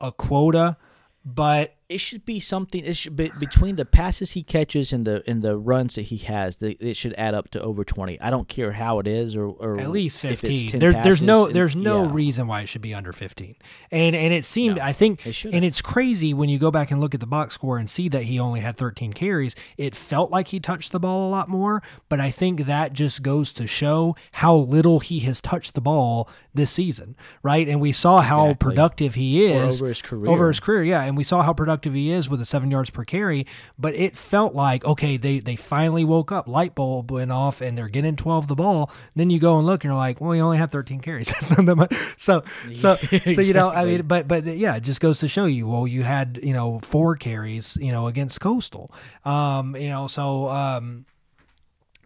a quota, but it should be something. It should be between the passes he catches and the and the runs that he has. The, it should add up to over twenty. I don't care how it is, or, or at least 15 there, there's no passes and- there's no yeah. reason why it should be under 15 and and it seemed No, i think it and it's crazy when you go back and look at the box score and see that he only had 13 carries it felt like he touched the ball a lot more but i think that just goes to show how little he has touched the ball this season right? And we saw how Exactly. productive he Or is over his career. over his career yeah. And we saw how productive he is with the seven yards per carry but it felt like okay they they finally woke up light bulb went off and they're getting 12 the ball. Then you go and look and you're like well he only had 13 carries. That's not that much. So so so you know i mean but but yeah it just goes to show you well you had you know four carries you know against coastal. Um you know so um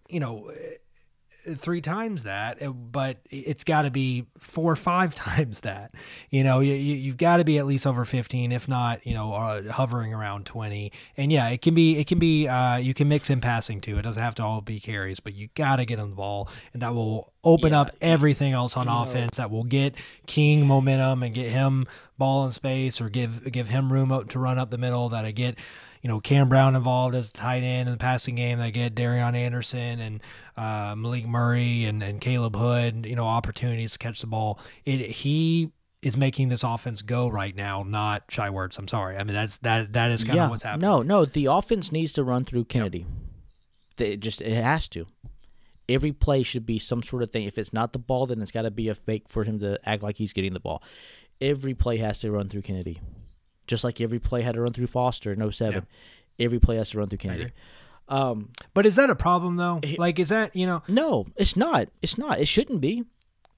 you know three times that, uh, but it's got to be four or five times that. You know, you, you've got to be at least over 15, if not, you know, uh, hovering around 20. And yeah, it can be, it can be, uh, you can mix in passing too. It doesn't have to all be carries, but you got to get on the ball, and that will open Yeah, up everything else on offense. That will get King momentum and get him ball in space, or give give him room up to run up the middle. That I get you know Cam Brown involved as a tight end in the passing game. They get Darion Anderson and uh, Malik Murray and, and Khaleb Hood. You know opportunities to catch the ball. It he is making this offense go right now, not shy words. I'm sorry. I mean that's that that is kind yeah, of what's happening. No, no, the offense needs to run through Kennedy. They- It just it has to. Every play should be some sort of thing. If it's not the ball, then it's got to be a fake for him to act like he's getting the ball. Every play has to run through Kennedy, just like every play had to run through Foster in 07. Every play has to run through Kennedy. Um, But is that a problem though? Like is that you know? no, it's not. It's not. It shouldn't be.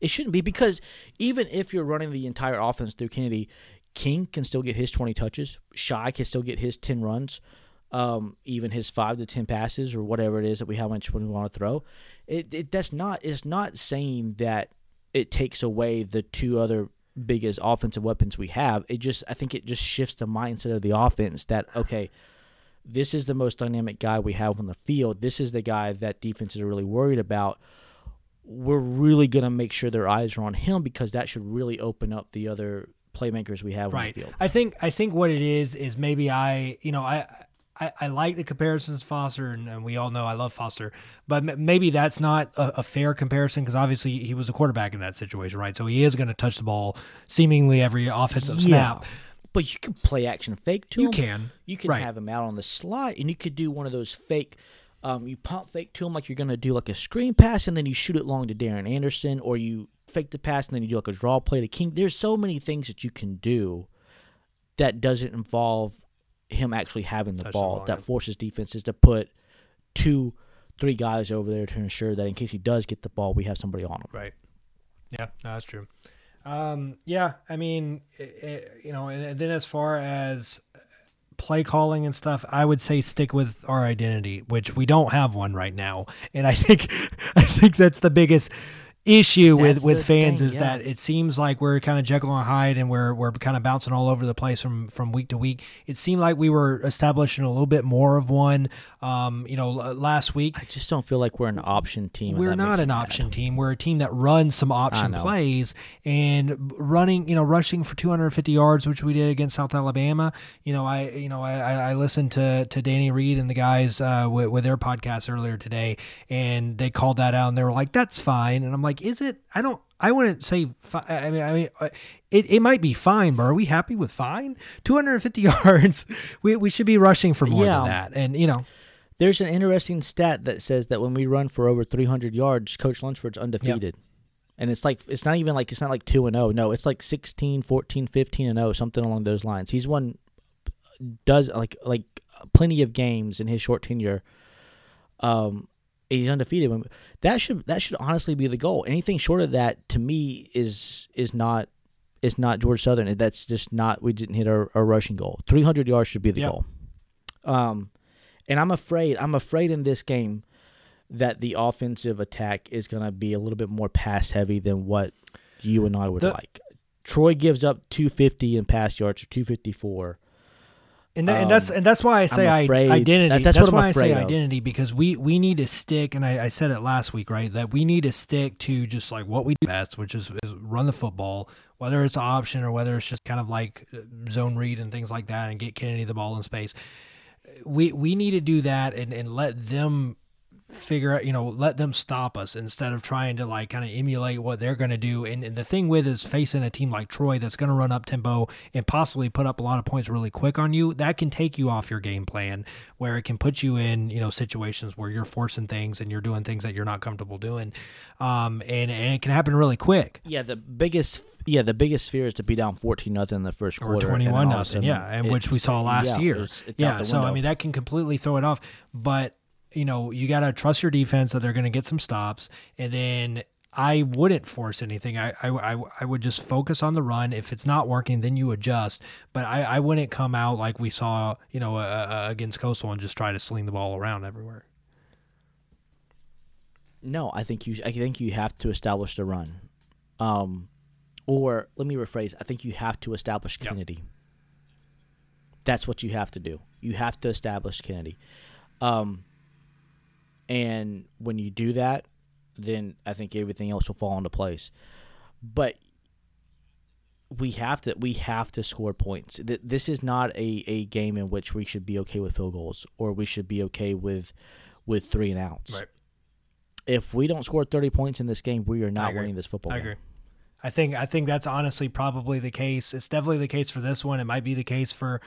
It shouldn't be because even if you're running the entire offense through Kennedy, King can still get his 20 touches. Shai can still get his 10 runs, um, even his five to 10 passes or whatever it is that we how much we want to throw. It, it that's not. It's not saying that it takes away the two other biggest offensive weapons we have. It just I think it just shifts the mindset of the offense that okay, this is the most dynamic guy we have on the field. This is the guy that defenses are really worried about. We're really going to make sure their eyes are on him because that should really open up the other playmakers we have on right the field. i think i think what it is is maybe i you know i I, I like the comparisons Foster, and, and we all know I love Foster, but m- maybe that's not a, a fair comparison because obviously he was a quarterback in that situation, right? So he is going to touch the ball seemingly every offensive snap. But you can play action fake to You him. You can. You can Right. have him out on the slot, and you could do one of those fake. Um, you pump fake to him like you're gonna do like a screen pass, and then you shoot it long to Darion Anderson, or you fake the pass and then you do like a draw play to King. There's so many things that you can do that doesn't involve him actually having the Touch the ball. ball, that yeah. forces defenses to put two, three guys over there to ensure that in case he does get the ball, we have somebody on him. Right. Yeah, no, that's true. Um, yeah, I mean, i i you know, and, and then as far as play calling and stuff, I would say stick with our identity, which we don't have one right now, and I think, I think that's the biggest issue with That's with the fans thing, is yeah. that it seems like we're kind of Jekyll and Hyde and we're we're kind of bouncing all over the place from from week to week. It seemed like we were establishing a little bit more of one. Um, you know, last week I just don't feel like we're an option team. we're not an mad. option team. We're a team that runs some option plays and running, you know, rushing for 250 yards, which we did against South Alabama. You know, I, you know, I, I I listened to to Danny Reed and the guys uh, with, with their podcast earlier today, and they called that out, and they were like, "That's fine," and I'm like, "Is it? I don't." I wouldn't say. Fi- I mean, I mean, uh, it, it might be fine, but are we happy with fine? 250 yards. We, we should be rushing for more Yeah. than that, and you know, There's an interesting stat that says that when we run for over 300 yards, Coach Lunsford's undefeated. And it's like it's not even like it's not like 2 and 0. No, it's like 16, 14, 15 and 0, something along those lines. He's won does like like plenty of games in his short tenure. Um he's undefeated. That should that should honestly be the goal. Anything short of that to me is is not is not Georgia Southern. That's just not we didn't hit our, our rushing goal. 300 yards should be the Yeah. goal. Um and I'm afraid I'm afraid in this game that the offensive attack is going to be a little bit more pass heavy than what you and I would The- like. Troy gives up 250 in pass yards or 254. And, that, and that's Um, and that's why I say I, identity. that- that's that's why I say of. identity because we we need to stick. And I, I said it last week, right? That we need to stick to just like what we do best, which is, is run the football, whether it's option or whether it's just kind of like uh, zone read and things like that, and get Kennedy the ball in space. We we need to do that and and let them figure out, you know, let them stop us instead of trying to like kind of emulate what they're going to do. And, and the thing with is facing a team like Troy that's going to run up tempo and possibly put up a lot of points really quick on you. That can take you off your game plan, where it can put you in, you know, situations where you're forcing things and you're doing things that you're not comfortable doing. Um, and, and it can happen really quick. Yeah, the biggest yeah, the biggest fear is to be down 14 nothing in the first quarter all of a nothing, yeah, and which we saw last yeah, year. it's- it's yeah, so I mean that can completely throw it off. But you know, you got to trust your defense that they're going to get some stops, and then I wouldn't force anything. I, I I I would just focus on the run. If it's not working, then you adjust. But I I wouldn't come out like we saw, you know, uh, against Coastal and just try to sling the ball around everywhere. No, I think you. I think you have to establish the run, um, or let me rephrase. I think you have to establish Yep. Kennedy. That's what you have to do. You have to establish Kennedy, um, and when you do that, then I think everything else will fall into place. But we have to we have to score points. This is not a, a game in which we should be okay with field goals or we should be okay with with three and outs if we don't score 30 points in this game, we are not winning this football I game. agree. I think I think that's honestly probably the case. It's definitely the case for this one. It might be the case for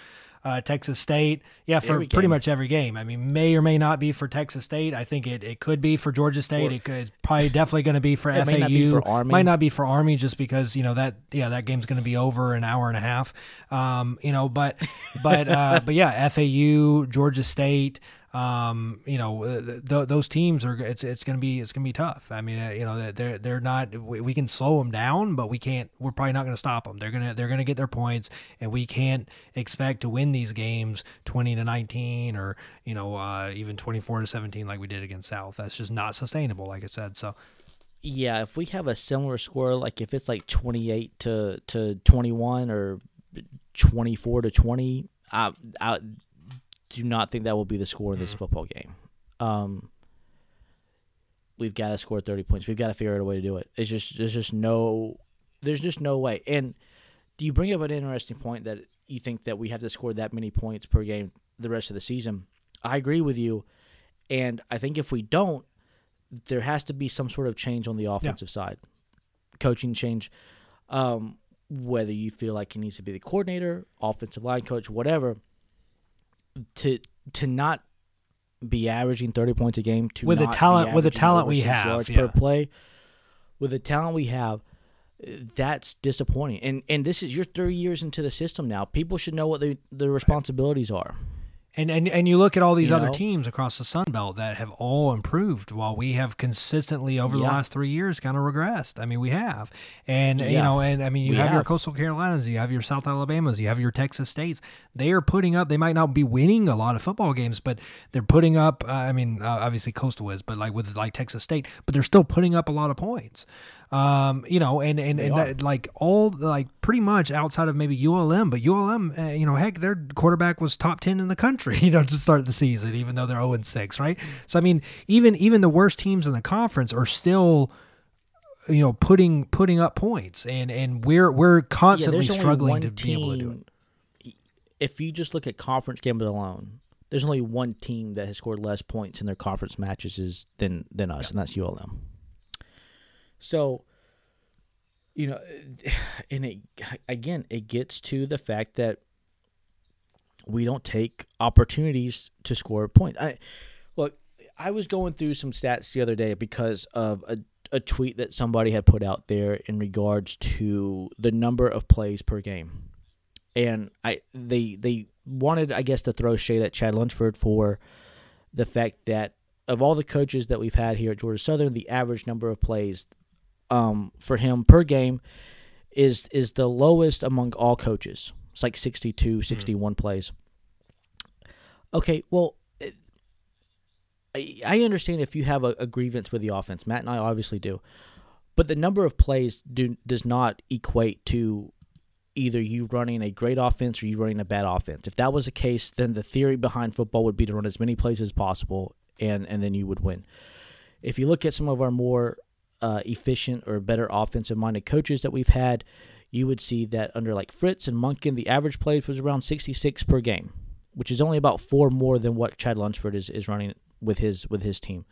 uh, Texas State. Yeah, for pretty game. much every game. I mean, may or may not be for Texas State. I think it, it could be for Georgia State. Or- it could it's probably definitely going to be for FAU. may not be for Army. Might not be for Army just because you know that yeah that game's going to be over an hour and a half. Um, you know, but but uh, but yeah, FAU, Georgia State. Um, you know, uh, th- those teams are it's it's gonna be it's gonna be tough. I mean, uh, you know, they're they're not. We, we can slow them down, but we can't. We're probably not gonna stop them. They're gonna they're gonna get their points, and we can't expect to win these games twenty to nineteen or you know uh, even twenty four to seventeen like we did against South. That's just not sustainable. Like I said, so Yeah, if we have a similar score, like if it's like 28 to, to 21 or 24 to 20, I, I do not think that will be the score of this football game. Um, we've got to score 30 points. We've got to figure out a way to do it. It's just there's just no there's just no way. And do you bring up an interesting point that you think that we have to score that many points per game the rest of the season? I agree with you. And I think if we don't, there has to be some sort of change on the offensive side, coaching change. Um, whether you feel like he needs to be the coordinator, offensive line coach, whatever, to to not be averaging thirty points a game, to With the talent- with the talent we have, yeah. per play, with the talent we have, that's disappointing. And and this is you're three years into the system now. People should know what they, their responsibilities are. And, and and you look at all these You other know? teams across the Sun Belt that have all improved while we have consistently over the last three years kind of regressed. I mean, we have. And you know, and I mean you We have, your coastal Carolinas, you have your South Alabamas, you have your Texas States. They are putting up they might not be winning a lot of football games, but they're putting up uh, I mean, uh, obviously coastal is, but like with like Texas State, but they're still putting up a lot of points. Um, you know, and and, and that, like all like pretty much outside of maybe ULM, but ULM, uh, you know, heck, their quarterback was top ten in the country, you know, to start the season, even though they're zero and six, right? So I mean, even even the worst teams in the conference are still, you know, putting putting up points, and and we're we're constantly only struggling to be able to do it. If you just look at conference games alone, there's only one team that has scored less points in their conference matches than than us, and that's ULM. So, you know, and it again, it gets to the fact that we don't take opportunities to score points. I look, I was going through some stats the other day because of a a tweet that somebody had put out there in regards to the number of plays per game. And I they they wanted I guess to throw shade at Chad Lunsford for the fact that of all the coaches that we've had here at Georgia Southern, the average number of plays um, for him per game is is the lowest among all coaches. It's like 62, 61 plays. Okay, well, it- I, I understand if you have a, a grievance with the offense. Matt and I obviously do, but the number of plays do does not equate to either you running a great offense or you running a bad offense. If that was the case, then the theory behind football would be to run as many plays as possible, and and then you would win. If you look at some of our more uh, efficient or better offensive minded coaches that we've had, you would see that under like Fritz and Monken, the average plays was around 66 per game, which is only about four more than what Chad Lunsford is, is running with his with his team.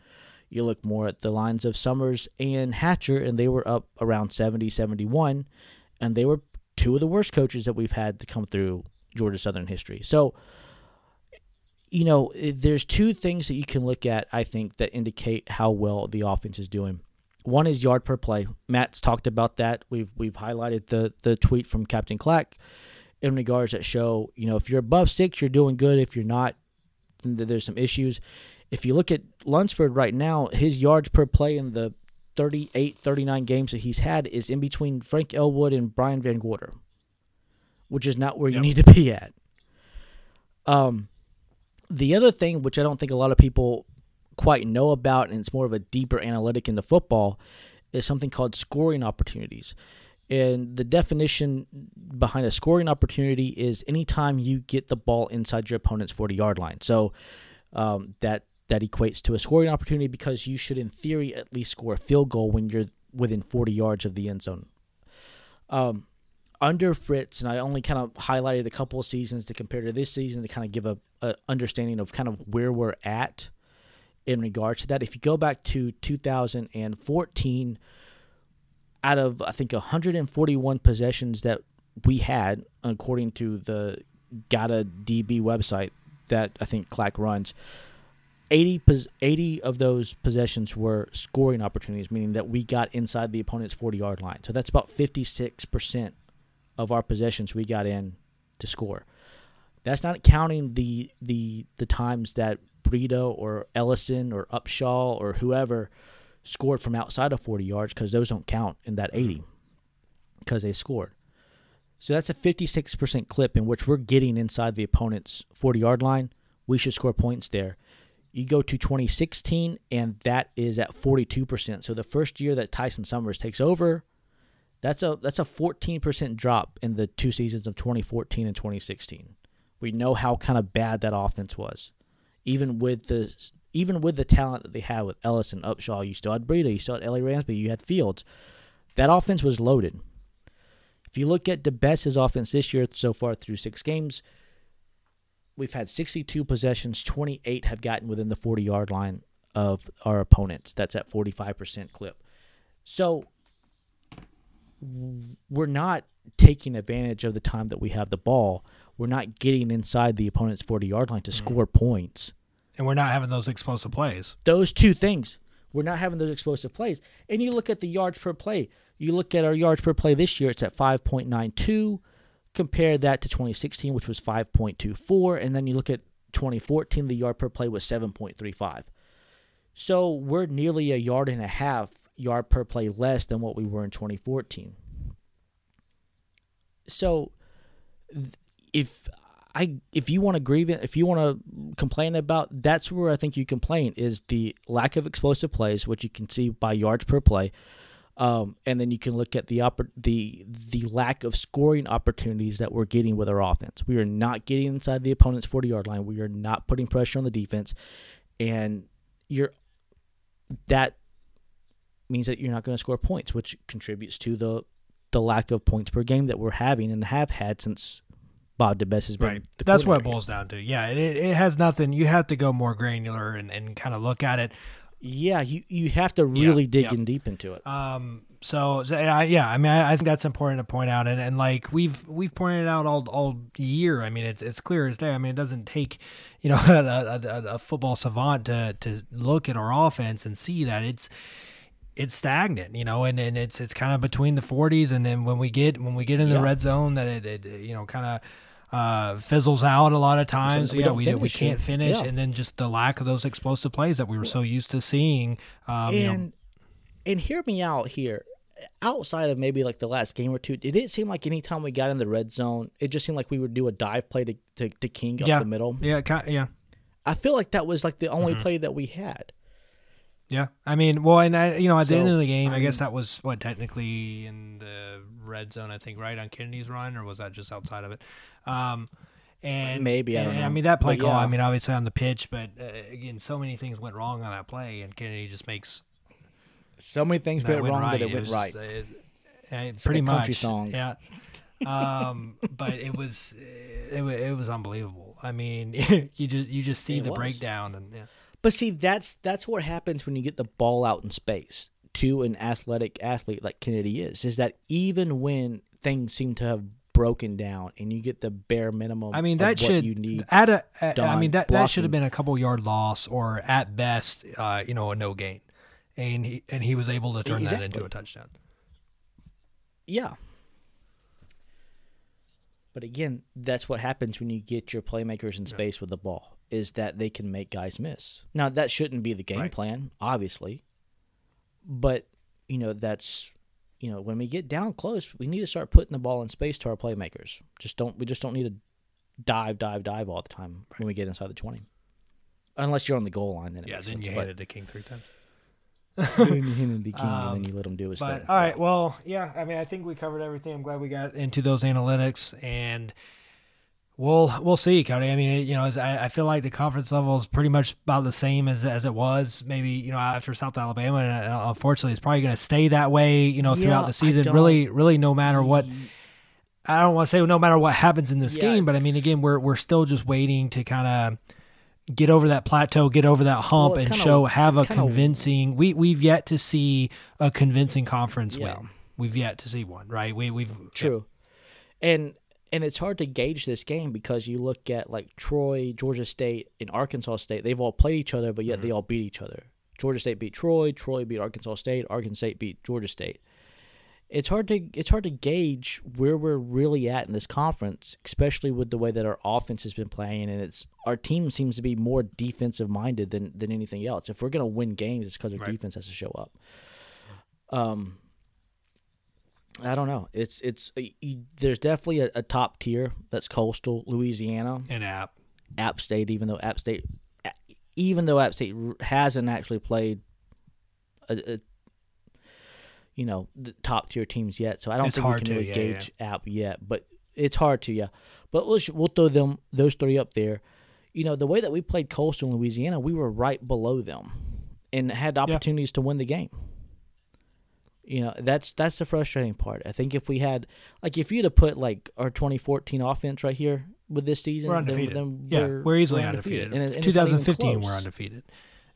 You look more at the lines of Summers and Hatcher, and they were up around 70, 71, and they were two of the worst coaches that we've had to come through Georgia Southern history. So, you know, there's two things that you can look at, I think, that indicate how well the offense is doing. One is yard per play. Matt's talked about that. We've we've highlighted the the tweet from Captain Clack in regards that show, you know, if you're above six, you're doing good. If you're not, then there's some issues. If you look at Lunsford right now, his yards per play in the 38, 39 games that he's had is in between Frank Ellwood and Brian Van Gorder, which is not where you need to be at. Um, the other thing, which I don't think a lot of people quite know about, and it's more of a deeper analytic into football, is something called scoring opportunities. And the definition behind a scoring opportunity is anytime you get the ball inside your opponent's 40 yard line. So um, that that equates to a scoring opportunity because you should, in theory, at least score a field goal when you're within 40 yards of the end zone. Um, under Fritz, and I only kind of highlighted a couple of seasons to compare to this season to kind of give a, a understanding of kind of where we're at in regards to that. If you go back to 2014, out of I think 141 possessions that we had, according to the Gata DB website that I think Clack runs, 80, pos- 80 of those possessions were scoring opportunities, meaning that we got inside the opponent's 40 yard line. So that's about 56% of our possessions we got in to score. That's not counting the the the times that Breida or Ellison or Upshaw or whoever scored from outside of 40 yards because those don't count in that 80 mm-hmm. because they scored. So that's a 56% clip in which we're getting inside the opponent's 40 yard line. We should score points there. You go to 2016, and that is at 42%. So the first year that Tyson Summers takes over, that's a that's a 14% drop in the two seasons of 2014 and 2016. We know how kind of bad that offense was, even with the even with the talent that they had with Ellis and Upshaw. You still had Breida, you still had L.A. Ramsby, you had Fields. That offense was loaded. If you look at DeBesse's offense this year so far through six games, we've had 62 possessions. 28 have gotten within the 40 yard line of our opponents. That's at 45% clip. So we're not taking advantage of the time that we have the ball. We're not getting inside the opponent's 40 yard line to mm. score points. And we're not having those explosive plays. Those two things. We're not having those explosive plays. And you look at the yards per play. You look at our yards per play this year, it's at 5.92. Compare that to 2016, which was 5.24. And then you look at 2014, the yard per play was 7.35. So we're nearly a yard and a half yard per play less than what we were in 2014. So if I if you want to grieve if you want to complain about, that's where I think you complain is the lack of explosive plays, which you can see by yards per play. Um, and then you can look at the oppor- the the lack of scoring opportunities that we're getting with our offense. We are not getting inside the opponent's forty yard line. We are not putting pressure on the defense, and you're that means that you're not going to score points, which contributes to the the lack of points per game that we're having and have had since Bob DeBesse has been. Right. That's what it boils down to. Yeah, it, it has nothing. You have to go more granular and, and kind of look at it. Yeah, you you have to really dig yeah. in deep into it. Um. So, so, I yeah, I mean, I, I think that's important to point out, and, and like we've we've pointed it out all all year. I mean, it's it's clear as day. I mean, it doesn't take, you know, a, a, a football savant to to look at our offense and see that it's it's stagnant, you know, and, and it's it's kind of between the 40s, and then when we get when we get in the Yeah. red zone, that it, it you know kind of uh, fizzles out a lot of times. we yeah, don't we we can't finish, Yeah. and then just the lack of those explosive plays that we were so used to seeing. Um, you know, and and hear me out here. Outside of maybe like the last game or two, it did it seem like anytime we got in the red zone, it just seemed like we would do a dive play to, to, to King up yeah, the middle? Yeah, yeah. I feel like that was like the only Mm-hmm. play that we had. Yeah, I mean, well, and I, you know, at the So, end of the game, I, I guess that was what technically in the red zone. I think right on Kennedy's run, or was that just outside of it? Um, and Maybe, I don't and I mean that play But call. I mean, obviously on the pitch, but uh, again, so many things went wrong on that play, and Kennedy just makes So many things that went wrong that it It went was right. just, uh, it- uh, like pretty a much, country song. yeah. Um, but it was it, it was unbelievable. I mean, you just you just see It the was. breakdown, and yeah. But see, that's that's what happens when you get the ball out in space to an athletic athlete like Kennedy is. Is that even when things seem to have broken down and you get the bare minimum, I mean of that what should you need. at a. I mean that that should have been a couple yard loss or at best, uh, you know, a no gain, and he and he was able to turn that into a touchdown. Yeah. But again, that's what happens when you get your playmakers in space with the ball, is that they can make guys miss. Now that shouldn't be the game Right. plan, obviously. But, you know, that's you know, when we get down close, we need to start putting the ball in space to our playmakers. Just don't we just don't need to dive, dive, dive all the time right. when we get inside the twenty. Unless you're on the goal line, then it Yeah, then sense. you handed to King three times. then you hand him the king, and Um, then you let him do his But thing. all right, well, yeah, I mean, I think we covered everything. I'm glad we got into those analytics, and we'll we'll see, Cody. I mean, you know, I, I feel like the conference level is pretty much about the same as as it was, maybe you know after South Alabama, and uh, unfortunately, it's probably going to stay that way, you know, Yeah, throughout the season. Really, really, no matter what. I don't want to say no matter what happens in this Yeah, game, but I mean, again, we're we're still just waiting to kind of get over that plateau, get over that hump, it's and kinda- show have a convincing. We we've yet to see a convincing conference Yeah. win. We've yet to see one, right? We we've True. And and it's hard to gauge this game because you look at like Troy, Georgia State, and Arkansas State. They've all played each other, but yet Mm-hmm. they all beat each other. Georgia State beat Troy, Troy beat Arkansas State, Arkansas State beat Georgia State. It's hard to it's hard to gauge where we're really at in this conference, especially with the way that our offense has been playing, and it's our team seems to be more defensive minded than than anything else. If we're gonna win games, it's because our Right. defense has to show up. Um, I don't know. It's it's uh, you, there's definitely a, a top tier that's coastal Louisiana, an app. App State. Even though App State, even though App State hasn't actually played a, a you know the top tier teams yet, so I don't It's think we can to, really yeah, gauge App yet. But it's hard to, yeah. But let's we'll throw them those three up there. You know the way that we played Coastal Louisiana, we were right below them, and had opportunities to win the game. You know that's that's the frustrating part. I think if we had like if you'd have put like our 2014 offense right here with this season, We're undefeated. Then, yeah, we're, we're easily we're undefeated. And and it's 2015, we're undefeated.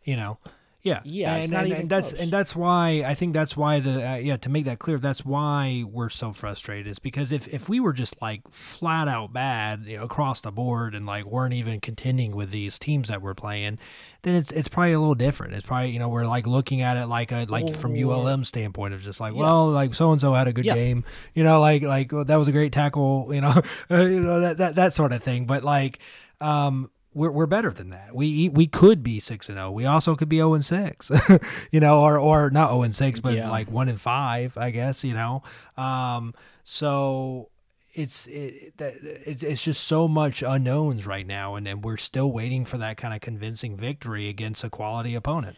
You know, yeah, Yeah, and, and, and that's and that's why I think that's why the uh, yeah to make that clear, that's why we're so frustrated is because if if we were just like flat out bad you know, across the board and like weren't even contending with these teams that we're playing, then it's it's probably a little different. It's probably you know we're like looking at it like a like from Or- ULM standpoint of just like Yeah. well like so and so had a good Yeah. game, you know like like well, that was a great tackle, you know, you know that that that sort of thing. But like um we're we're better than that. We we could be six and zero. We also could be zero and six, you know, or or not zero and six, but Yeah. like one and five, I guess, you know. Um, so it's it, that- it's it's just so much unknowns right now, and, and we're still waiting for that kind of convincing victory against a quality opponent.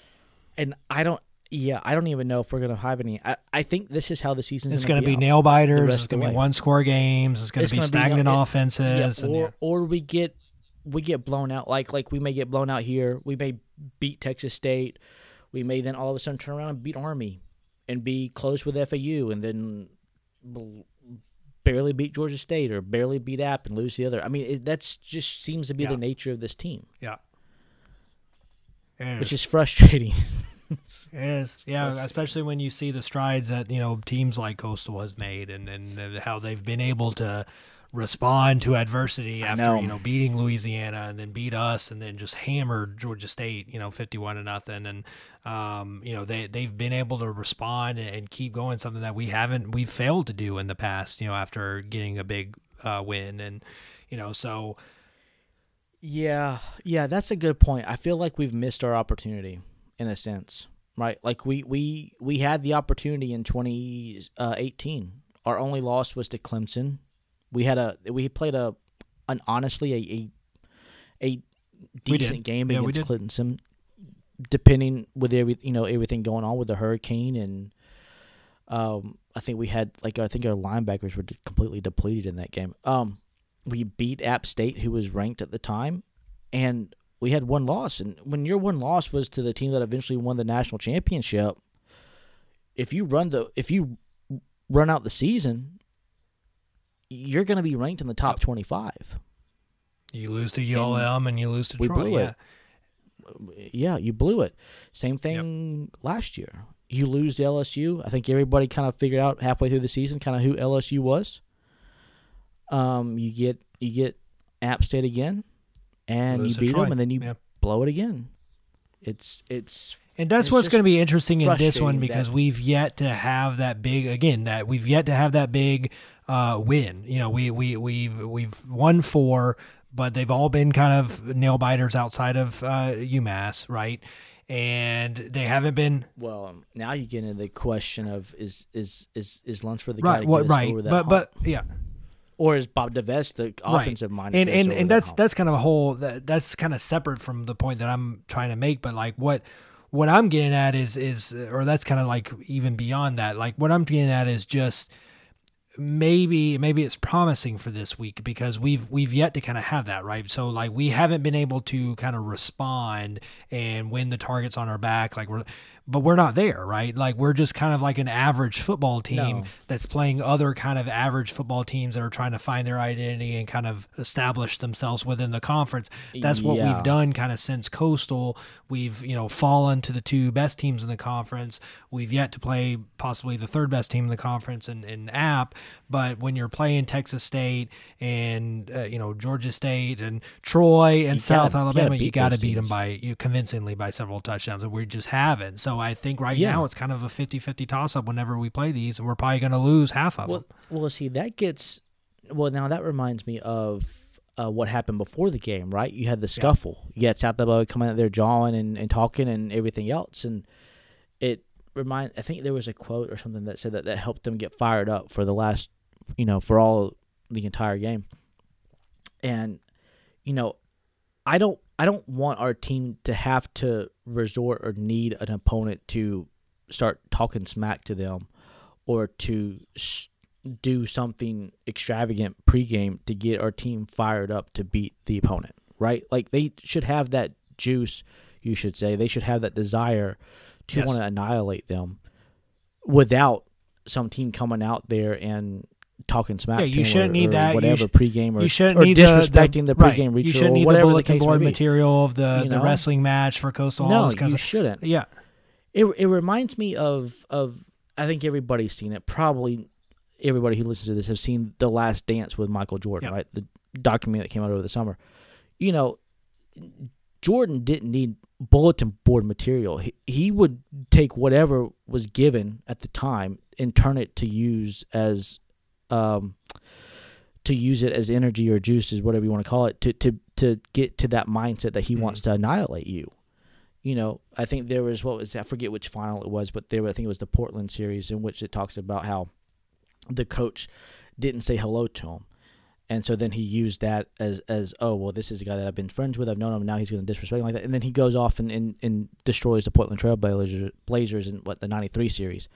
And I don't. Yeah, I don't even know if we're gonna have any. I, I think this is how the season. Is. It's going to be out. nail biters. It's going to be one score games. It's going It's to be gonna be stagnant Yeah, offenses. and or yeah. or we get we get blown out. Like like we may get blown out here. We may beat Texas State. We may then all of a sudden turn around and beat Army, and be close with FAU, and then barely beat Georgia State or barely beat App and lose the other. I mean, it, that's just seems to be Yeah. the nature of this team, yeah. It which is frustrating. It is, yeah, especially when you see the strides that you know teams like Coastal has made, and and how they've been able to respond to adversity after know. you know beating Louisiana and then beat us and then just hammered Georgia State, you know, fifty-one to nothing, and um, you know they they've been able to respond and, and keep going, something that we haven't we've failed to do in the past, you know, after getting a big uh, win, and you know, so Yeah, yeah, that's a good point. I feel like we've missed our opportunity in a sense, right? Like we we we had the opportunity in 2018. Our only loss was to Clemson. We had a we played a an honestly a a, a decent game Yeah, against Clinton Clemson, depending with every you know everything going on with the hurricane and. Um, I think we had like I think our linebackers were completely depleted in that game. Um, we beat App State, who was ranked at the time, and we had one loss. And when your one loss was to the team that eventually won the national championship, if you run the if you run out the season, you're going to be ranked in the top twenty five. you lose to ULM and you lose to we Troy. blew yeah. it. Yeah, you blew it. Same thing last year. You lose to LSU. I think everybody kind of figured out halfway through the season kind of who LSU was. Um, you get you get App State again, and Lose you beat them, and then you Yeah. blow it again. It's it's And that's It's what's going to be interesting in this one because that- we've yet to have that big again that we've yet to have that big uh, win. You know, we we we've we've won four, but they've all been kind of nail biters outside of uh, UMass, right? And they haven't been well. Um, now you get into the question of is is is is Lunsford the guy right. to What get right? over that But hump? but yeah, or is Bob DeBesse the offensive mind? to and and, and that's that's kind of a whole that, that's kind of separate from the point that I'm trying to make but like what what I'm getting at is is or that's kind of like even beyond that like what I'm getting at is just maybe maybe it's promising for this week because we've we've yet to kind of have that right? So like we haven't been able to kind of respond and win the targets on our back like we're but we're not there right? Like we're just kind of like an average football team No. that's playing other kind of average football teams that are trying to find their identity and kind of establish themselves within the conference. That's what Yeah. we've done kind of since coastal. We've you know fallen to the two best teams in the conference. We've yet to play possibly the third best team in the conference in, in app. But when you're playing texas state and uh, you know georgia state and troy and You south gotta- alabama you got to beat them by you convincingly by several touchdowns and we just haven't. So i think right Yeah. now it's kind of a 50-50 toss-up whenever we play these and we're probably going to lose half of Well, them well, see, that gets. Well, now that reminds me of uh, what happened before the game, right? You had the scuffle. Yeah. You had South Alabama coming out there jawing and, and talking and everything else, and it remind. I think there was a quote or something that said that that helped them get fired up for the last, you know, for all the entire game. And you know, I don't. I don't want our team to have to resort or need an opponent to start talking smack to them or to do something extravagant pregame to get our team fired up to beat the opponent, right? Like they should have that juice, you should say. They should have that desire to Yes. want to annihilate them without some team coming out there and talking smack Yeah, you shouldn't or, need or that. You whatever sh- pregame or, you shouldn't or need the- disrespecting the, right. pregame ritual You shouldn't need the whatever the bulletin case board material of the, You the wrestling match for Coastal No, you shouldn't. yeah, It it reminds me of of I think everybody's seen it. Probably everybody who listens to this has seen The Last Dance with Michael Jordan, Yeah. right? The document that came out over the summer. You know, Jordan didn't need bulletin board material. He, he would take whatever was given at the time and turn it to use as um to use it as energy or juice is whatever you want to call it to to to get to that mindset that he Mm-hmm. wants to annihilate you. You know, I think there was what was I forget which final it was, but there I think it was the Portland series in which it talks about how the coach didn't say hello to him. And so then he used that as as oh well this is a guy that I've been friends with I've known him now he's going to disrespect him like that and then he goes off and, and, and destroys the Portland Trail Blazers Blazers in what the '93 series.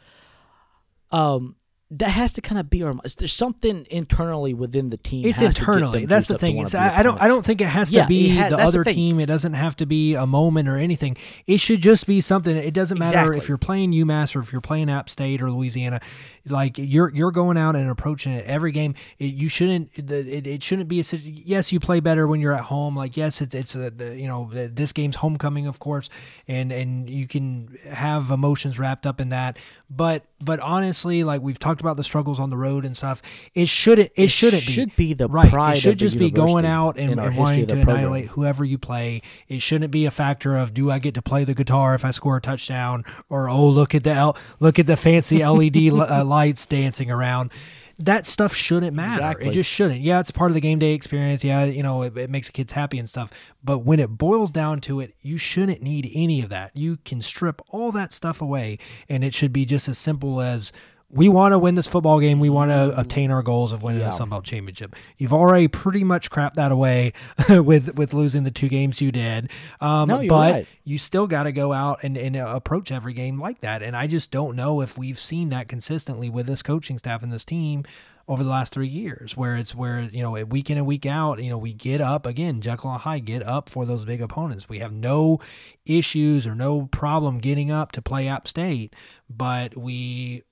Um, that has to kind of be our. There's something internally within the team. It's has to get them internally. That's the thing. It's, be I, I don't. I don't think it has Yeah, to be it ha- the that's the other team. It doesn't have to be a moment or anything. It should just be something. It doesn't matter Exactly. if you're playing UMass or if you're playing App State or Louisiana. Like you're you're going out and approaching it every game. It, you shouldn't. It, it shouldn't be a. Yes, you play better when you're at home. Like yes, it's it's a, the, you know this game's homecoming, of course, and and you can have emotions wrapped up in that. But but honestly, like we've talked about the struggles on the road and stuff. It shouldn't. It, It shouldn't should be the right. pride It should just be going out and, and wanting to program. annihilate whoever you play. It shouldn't be a factor of do I get to play the guitar if I score a touchdown or oh look at the L, look at the fancy LED uh, lights dancing around. That stuff shouldn't matter. Exactly. It just shouldn't. Yeah, it's part of the game day experience. Yeah, you know, it, it makes the kids happy and stuff. But when it boils down to it, you shouldn't need any of that. You can strip all that stuff away, and it should be just as simple as we want to win this football game. We want to obtain our goals of winning Yeah. a Sun Belt championship. You've already pretty much crapped that away with with losing the two games you did. Um, No, you're but right. you still got to go out and, and approach every game like that. And I just don't know if we've seen that consistently with this coaching staff and this team over the last three years, where it's where you know week in and week out, you know we get up again, Jekyll and Hyde get up for those big opponents. We have no issues or no problem getting up to play App State, but we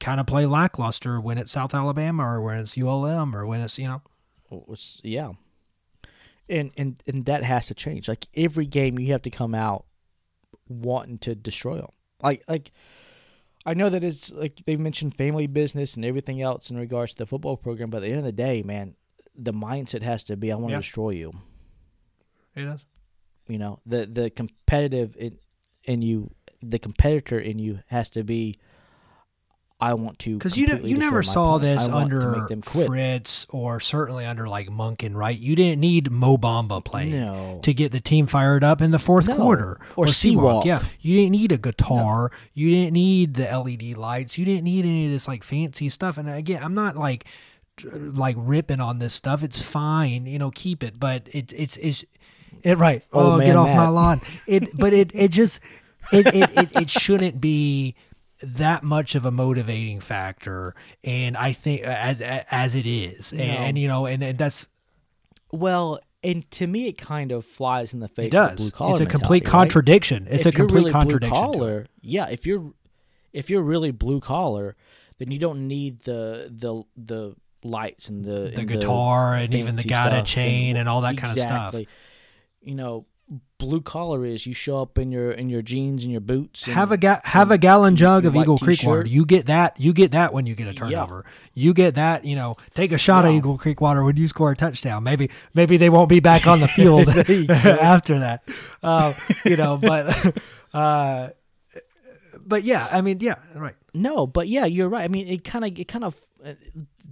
kind of play lackluster when it's South Alabama or when it's ULM or when it's you know It's- yeah. And and and that has to change. Like every game, you have to come out wanting to destroy them. Like like, I know that it's like they've mentioned family business and everything else in regards to the football program, but at the end of the day, man, the mindset has to be I want to Yeah. destroy you. it is. You know, the the competitive in in you, the competitor in you has to be. I want to Because you you never saw opponent. this I want to under make them quit. Fritz or certainly under like Monken, right? You didn't need Mo Bamba playing No. to get the team fired up in the fourth No. quarter Or Sewak. Yeah, you didn't need a guitar. You didn't need the LED lights. You didn't need any of this like fancy stuff. And again, I'm not like like ripping on this stuff. It's fine, you know, keep it. But it, it's it's it right. Old Oh, man get off my lawn. It but it it just it it, it, it shouldn't be that much of a motivating factor and i think as as it is and, and you know and, and that's Well, and to me, it kind of flies in the face. it of the does blue collar it's a complete mentality, right? contradiction it's If a complete really contradiction collar, yeah. If you're if you're really blue collar, then you don't need the the the lights and the the and guitar and even the stuff chain and all that kind of stuff. You know, blue collar is you show up in your in your jeans and your boots. And, have a ga- have a gallon jug of Eagle Creek water. You get that. You get that when you get a turnover. You get that. You know, take a shot of Eagle Creek water when you score a touchdown. Maybe maybe they won't be back on the field after that. Uh, you know, but uh, but yeah, I mean, yeah, right. No, but yeah, you're right. I mean, it kind of, it kind of, uh,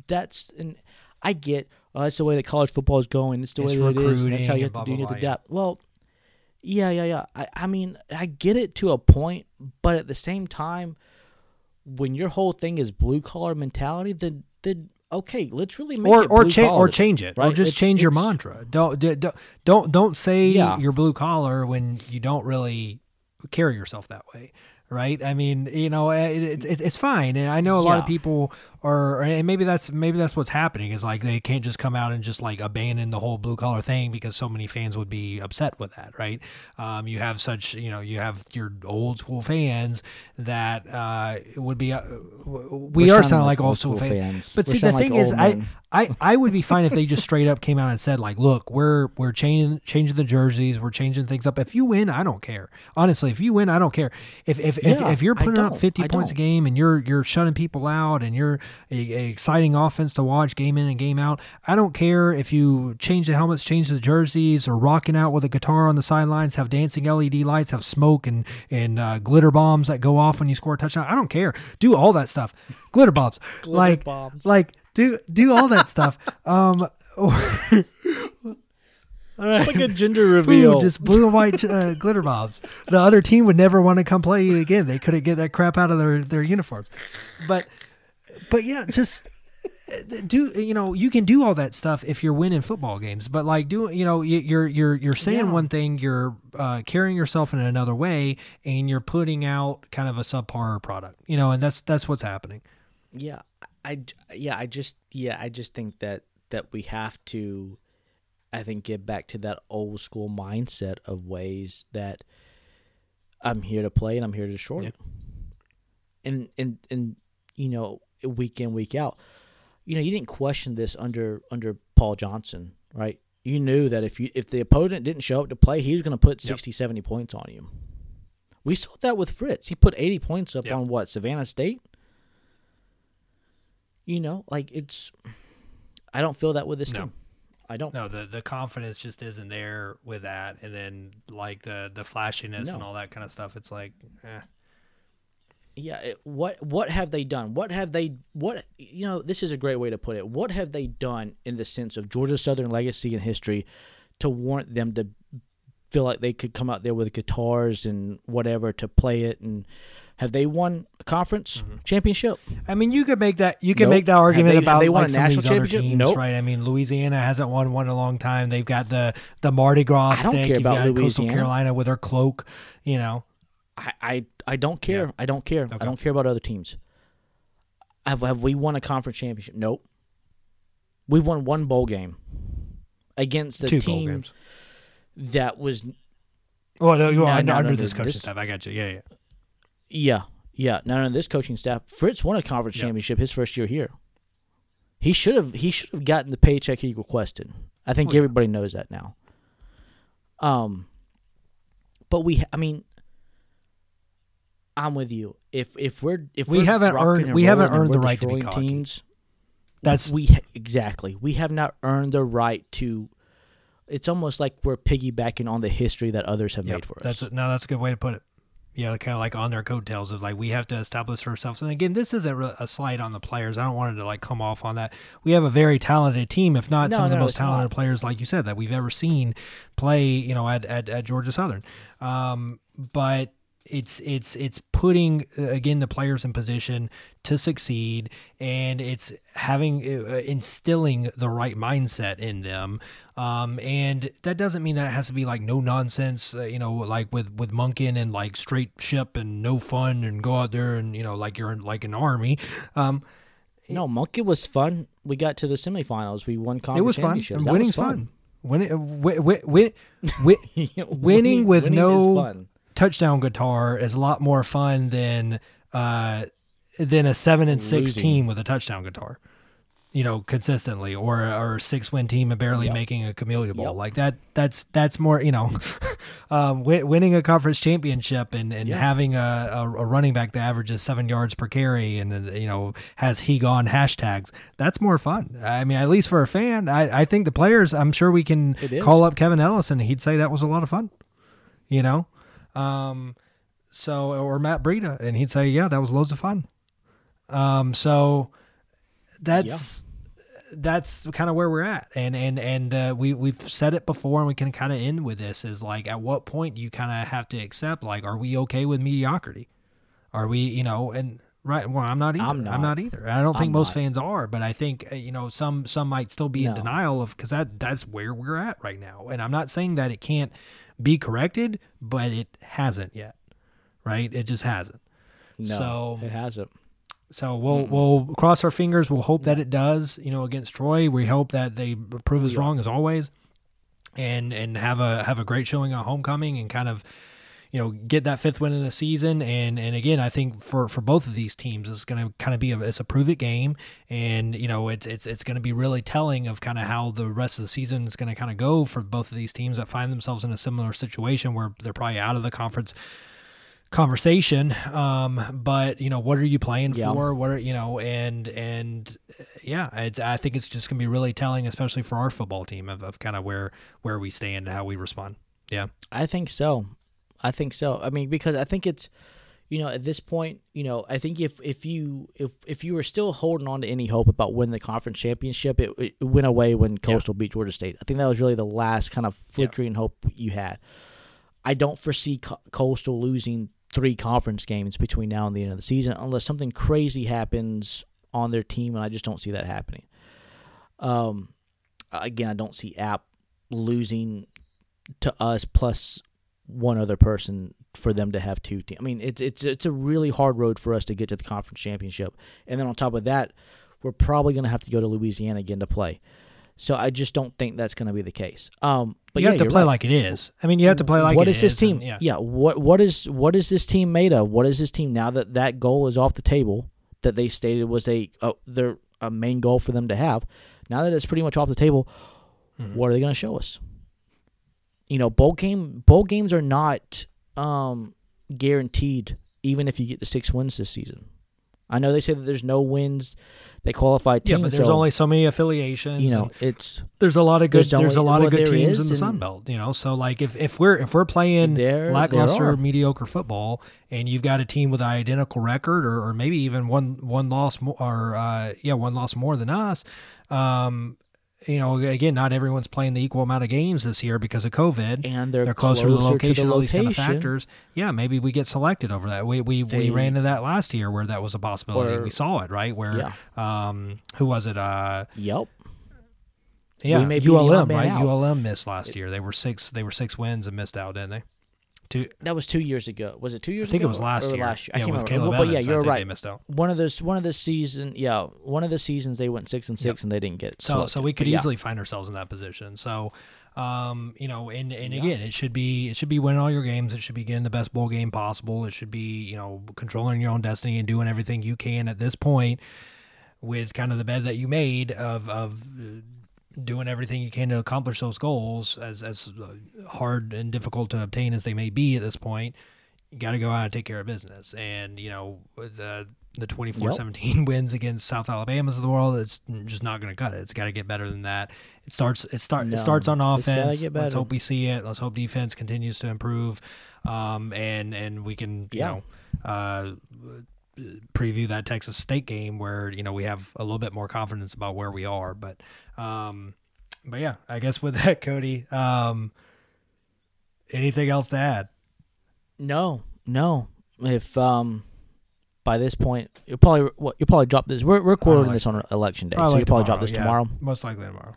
that's, and I get, oh, that's the way that college football is going. It's the It's way that it is. That's how you have to do. You have to yeah. adapt. Well, yeah, yeah, yeah. I, I mean, I get it to a point, but at the same time, when your whole thing is blue collar mentality, then, then okay, let's really make or it or change or change it or right? just It's- change your mantra don't d- d- don't don't say Yeah. you're blue collar when you don't really carry yourself that way right i mean you know it, it, it's fine and i know a lot of people and maybe that's maybe that's what's happening is like they can't just come out and just like abandon the whole blue collar thing because so many fans would be upset with that right um, you have such you know you have your old school fans that uh, would be uh, we We're are sounding like like old school school fans, fans. but We're see the sounding like thing is old i. I, I would be fine if they just straight up came out and said like, look, we're we're changing changing the jerseys, we're changing things up. If you win, I don't care. Honestly, if you win, I don't care. If if if, Yeah, if you're putting up 50 I points a don't. game and you're you're shutting people out and you're a, a exciting offense to watch game in and game out, I don't care if you change the helmets, change the jerseys, or rocking out with a guitar on the sidelines, have dancing LED lights, have smoke and and uh, glitter bombs that go off when you score a touchdown. I don't care. Do all that stuff. Glitter bombs. like bombs. like do do all that stuff. Um, It's like a gender reveal. Ooh, just blue and white uh, glitter bombs. The other team would never want to come play you again. They couldn't get that crap out of their, their uniforms. But but yeah, just do you know you can do all that stuff if you're winning football games. But like do you know you- you're you're you're saying Yeah. one thing, you're uh, carrying yourself in another way, and you're putting out kind of a subpar product. You know, and that's that's what's happening. yeah I, yeah i just yeah i just think that that we have to i think get back to that old school mindset of ways that i'm here to play and i'm here to destroy Yeah. and and and you know week in week out you know you didn't question this under under paul johnson right you knew that if you if the opponent didn't show up to play he was going to put 60 70 points on you we saw that with fritz he put 80 points up Yep. on what savannah state you know, like it's. I don't feel that with this No. team. I don't. No, the the confidence just isn't there with that, and then like the the flashiness and all that kind of stuff. It's like, eh. Yeah. It, what What have they done? What have they? What you know? This is a great way to put it. What have they done in the sense of Georgia Southern legacy and history to warrant them to feel like they could come out there with guitars and whatever to play it and have they won a conference mm-hmm. championship? I mean, you could make that you can Nope. make that argument they- have about they won like a some of national these other championship? teams, Nope. right? I mean, Louisiana hasn't won one in a long time. They've got the the Mardi Gras I don't stick. care You've about got Coastal Louisiana. Carolina with her cloak. You know, I, I, I don't care. Yeah. I don't care. Okay. I don't care about other teams. Have have we won a conference championship? Nope. We've won one bowl game against a two team games. that was Oh no, you are no, under no, this coaching this- staff. I got you. Yeah, yeah. yeah yeah no no this coaching staff Fritz won a conference Yeah. championship his first year here. He should have he should have gotten the paycheck he requested. I think Oh, yeah. everybody knows that now. Um, but we I mean. I'm with you. If if we're if We we're haven't earned- we haven't earned the right to be cocky. teams, That's we exactly we have not earned the right to. It's almost like we're piggybacking on the history that others have Yep, made for us. That's a, no, that's a good way to put it. Yeah, kind of like on their coattails of like we have to establish ourselves. And again, this isn't a slight on the players. I don't want it to like come off on that. We have a very talented team, if not No, some of the no, most talented not. players, like you said, that we've ever seen play. You know, at at, at Georgia Southern. Um, but it's it's it's putting uh, again the players in position to succeed and it's having uh, instilling the right mindset in them um and that doesn't mean that it has to be like no nonsense uh, you know like with with monken and like straight ship and no fun and go out there and you know like you're in, like an army um no, Monken was fun. We got to the semifinals. We won conference it was fun and winning's fun, Winning, wi- wi- wi- wi- winning with winning no fun. Touchdown guitar is a lot more fun than uh than a seven and six Losing. team with a touchdown guitar. You know, consistently, or or a six win team and barely Yep. making a Camellia Bowl Yep. like that. That's that's more you know, um, wi- winning a conference championship and, and Yeah. having a, a, a running back that averages seven yards per carry and uh, you know has he gone hashtags. That's more fun. I mean, at least for a fan, I I think the players. I'm sure we can call up Kevin Ellis and he'd say that was a lot of fun. You know, um, so or Matt Breida, and he'd say, "Yeah, that was loads of fun." Um, so that's that's kind of where we're at, and and and uh, we we've said it before, and we can kind of end with this: is like, at what point do you kind of have to accept, like, are we okay with mediocrity? Are we, you know, and right? Well, I'm not either. I'm I'm not, not. either. I don't think I'm most not. fans are, but I think uh, you know some some might still be in denial of because that that's where we're at right now, and I'm not saying that it can't be corrected, but it hasn't yet, right? It just hasn't. No, So- it hasn't. So we'll we'll cross our fingers. We'll hope that it does. You know, against Troy, we hope that they prove us Yeah. wrong as always, and and have a have a great showing on homecoming and kind of you know get that fifth win in the season. And and again, I think for for both of these teams, it's going to kind of be a it's a prove it game, and you know it's it's it's going to be really telling of kind of how the rest of the season is going to kind of go for both of these teams that find themselves in a similar situation where they're probably out of the conference conversation um but you know what are you playing Yeah. for what are you know and and yeah it's, i think it's just gonna be really telling especially for our football team of, of kind of where where we stand and how we respond yeah I think so. I think so. I mean, because I think it's, you know, at this point, you know, I think if if you if if you were still holding on to any hope about winning the conference championship, it, it went away when Coastal beat Georgia State. I think that was really the last kind of flickering hope you had. I don't foresee Co- Coastal losing three conference games between now and the end of the season unless something crazy happens on their team, and I just don't see that happening. Um, again, I don't see App losing to us plus one other person for them to have two teams. I mean, it's it's it's a really hard road for us to get to the conference championship, and then on top of that, we're probably going to have to go to Louisiana again to play. So I just don't think that's going to be the case. Um, but you yeah, have to play right. like it is. I mean, you have to play like what it is this is, team? and- yeah. What what is what is this team made of? What is this team now that that goal is off the table that they stated was a uh, their a main goal for them to have? Now that it's pretty much off the table, Mhm. what are they going to show us? You know, bowl game bowl games are not um, guaranteed, even if you get the six wins this season. I know they say that there's no wins. They qualify teams. Yeah, but there's so, only so many affiliations. you know it's there's a lot of good. there's There's, only- a lot well, of good teams in the Sun Belt. You know, so like if, if we're if we're playing There- there lackluster, are. mediocre football, and you've got a team with an identical record, or, or maybe even one one loss more, or uh, yeah, one loss more than us. Um, you know, again, not everyone's playing the equal amount of games this year because of COVID. and they're, they're closer, to the location, all these kind of factors. Yeah, maybe we get selected over that. We we, They- we ran into that last year where that was a possibility. Or- we saw it right where Yeah. um who was it? Uh Yep. yeah, may be the odd ULM right? out. ULM missed last year. They were six. They were six wins and missed out, didn't they? Two. That was two years ago. Was it two years ago, I think ago? it was last or year. Last year. I Yeah, can't remember. Caleb Well, but yeah, you're right. They missed out. One of those, one of the season, yeah, one of the seasons they went six and six and they didn't get. So so we could But yeah. easily find ourselves in that position. So um, you know, and, and Yeah. again, it should be it should be winning all your games. It should be getting the best bowl game possible. It should be, you know, controlling your own destiny and doing everything you can at this point with kind of the bed that you made of of doing everything you can to accomplish those goals as as uh, hard and difficult to obtain as they may be at this point. You got to go out and take care of business. And, you know, the the 24-17 wins against South Alabama's of the world, it's just not going to cut it. It's got to get better than that. It starts it start No, it starts on offense. Let's hope we see it. Let's hope defense continues to improve. Um, and and we can, you Yeah. know, uh, preview that Texas State game where, you know, we have a little bit more confidence about where we are, but um but yeah, I guess with that Cody, um anything else to add? No, no. If um, by this point, you'll probably what you'll probably drop this. We're we're recording like- this on election day, so you'll probably drop this yeah. tomorrow. Most likely tomorrow.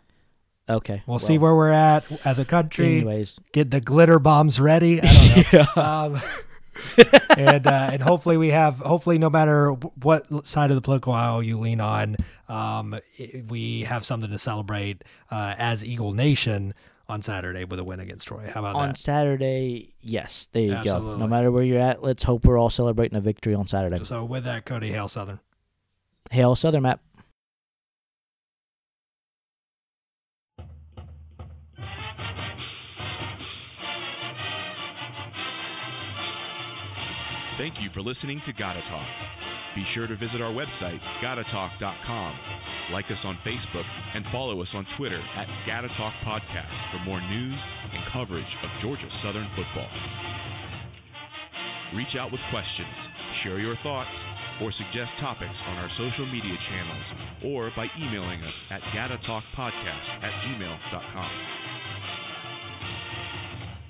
Okay, We'll, see where we're at as a country. Anyways, Get the glitter bombs ready. I don't know. yeah. um, and uh, and hopefully we have hopefully no matter what side of the political aisle you lean on, um, we have something to celebrate uh, as Eagle Nation on Saturday with a win against Troy. How about on that? On Saturday, yes, there you go. No matter where you're at, let's hope we're all celebrating a victory on Saturday. So with that, Cody hail Southern. Hail Southern Map. Thank you for listening to Gotta Talk. Be sure to visit our website, gottatalk.com, like us on Facebook, and follow us on Twitter at Gotta Talk Podcast for more news and coverage of Georgia Southern football. Reach out with questions, share your thoughts, or suggest topics on our social media channels or by emailing us at gottatalkpodcast at gmail.com.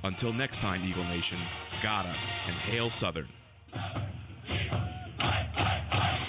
Until next time, Eagle Nation, gotta and hail Southern. I, I, I, I.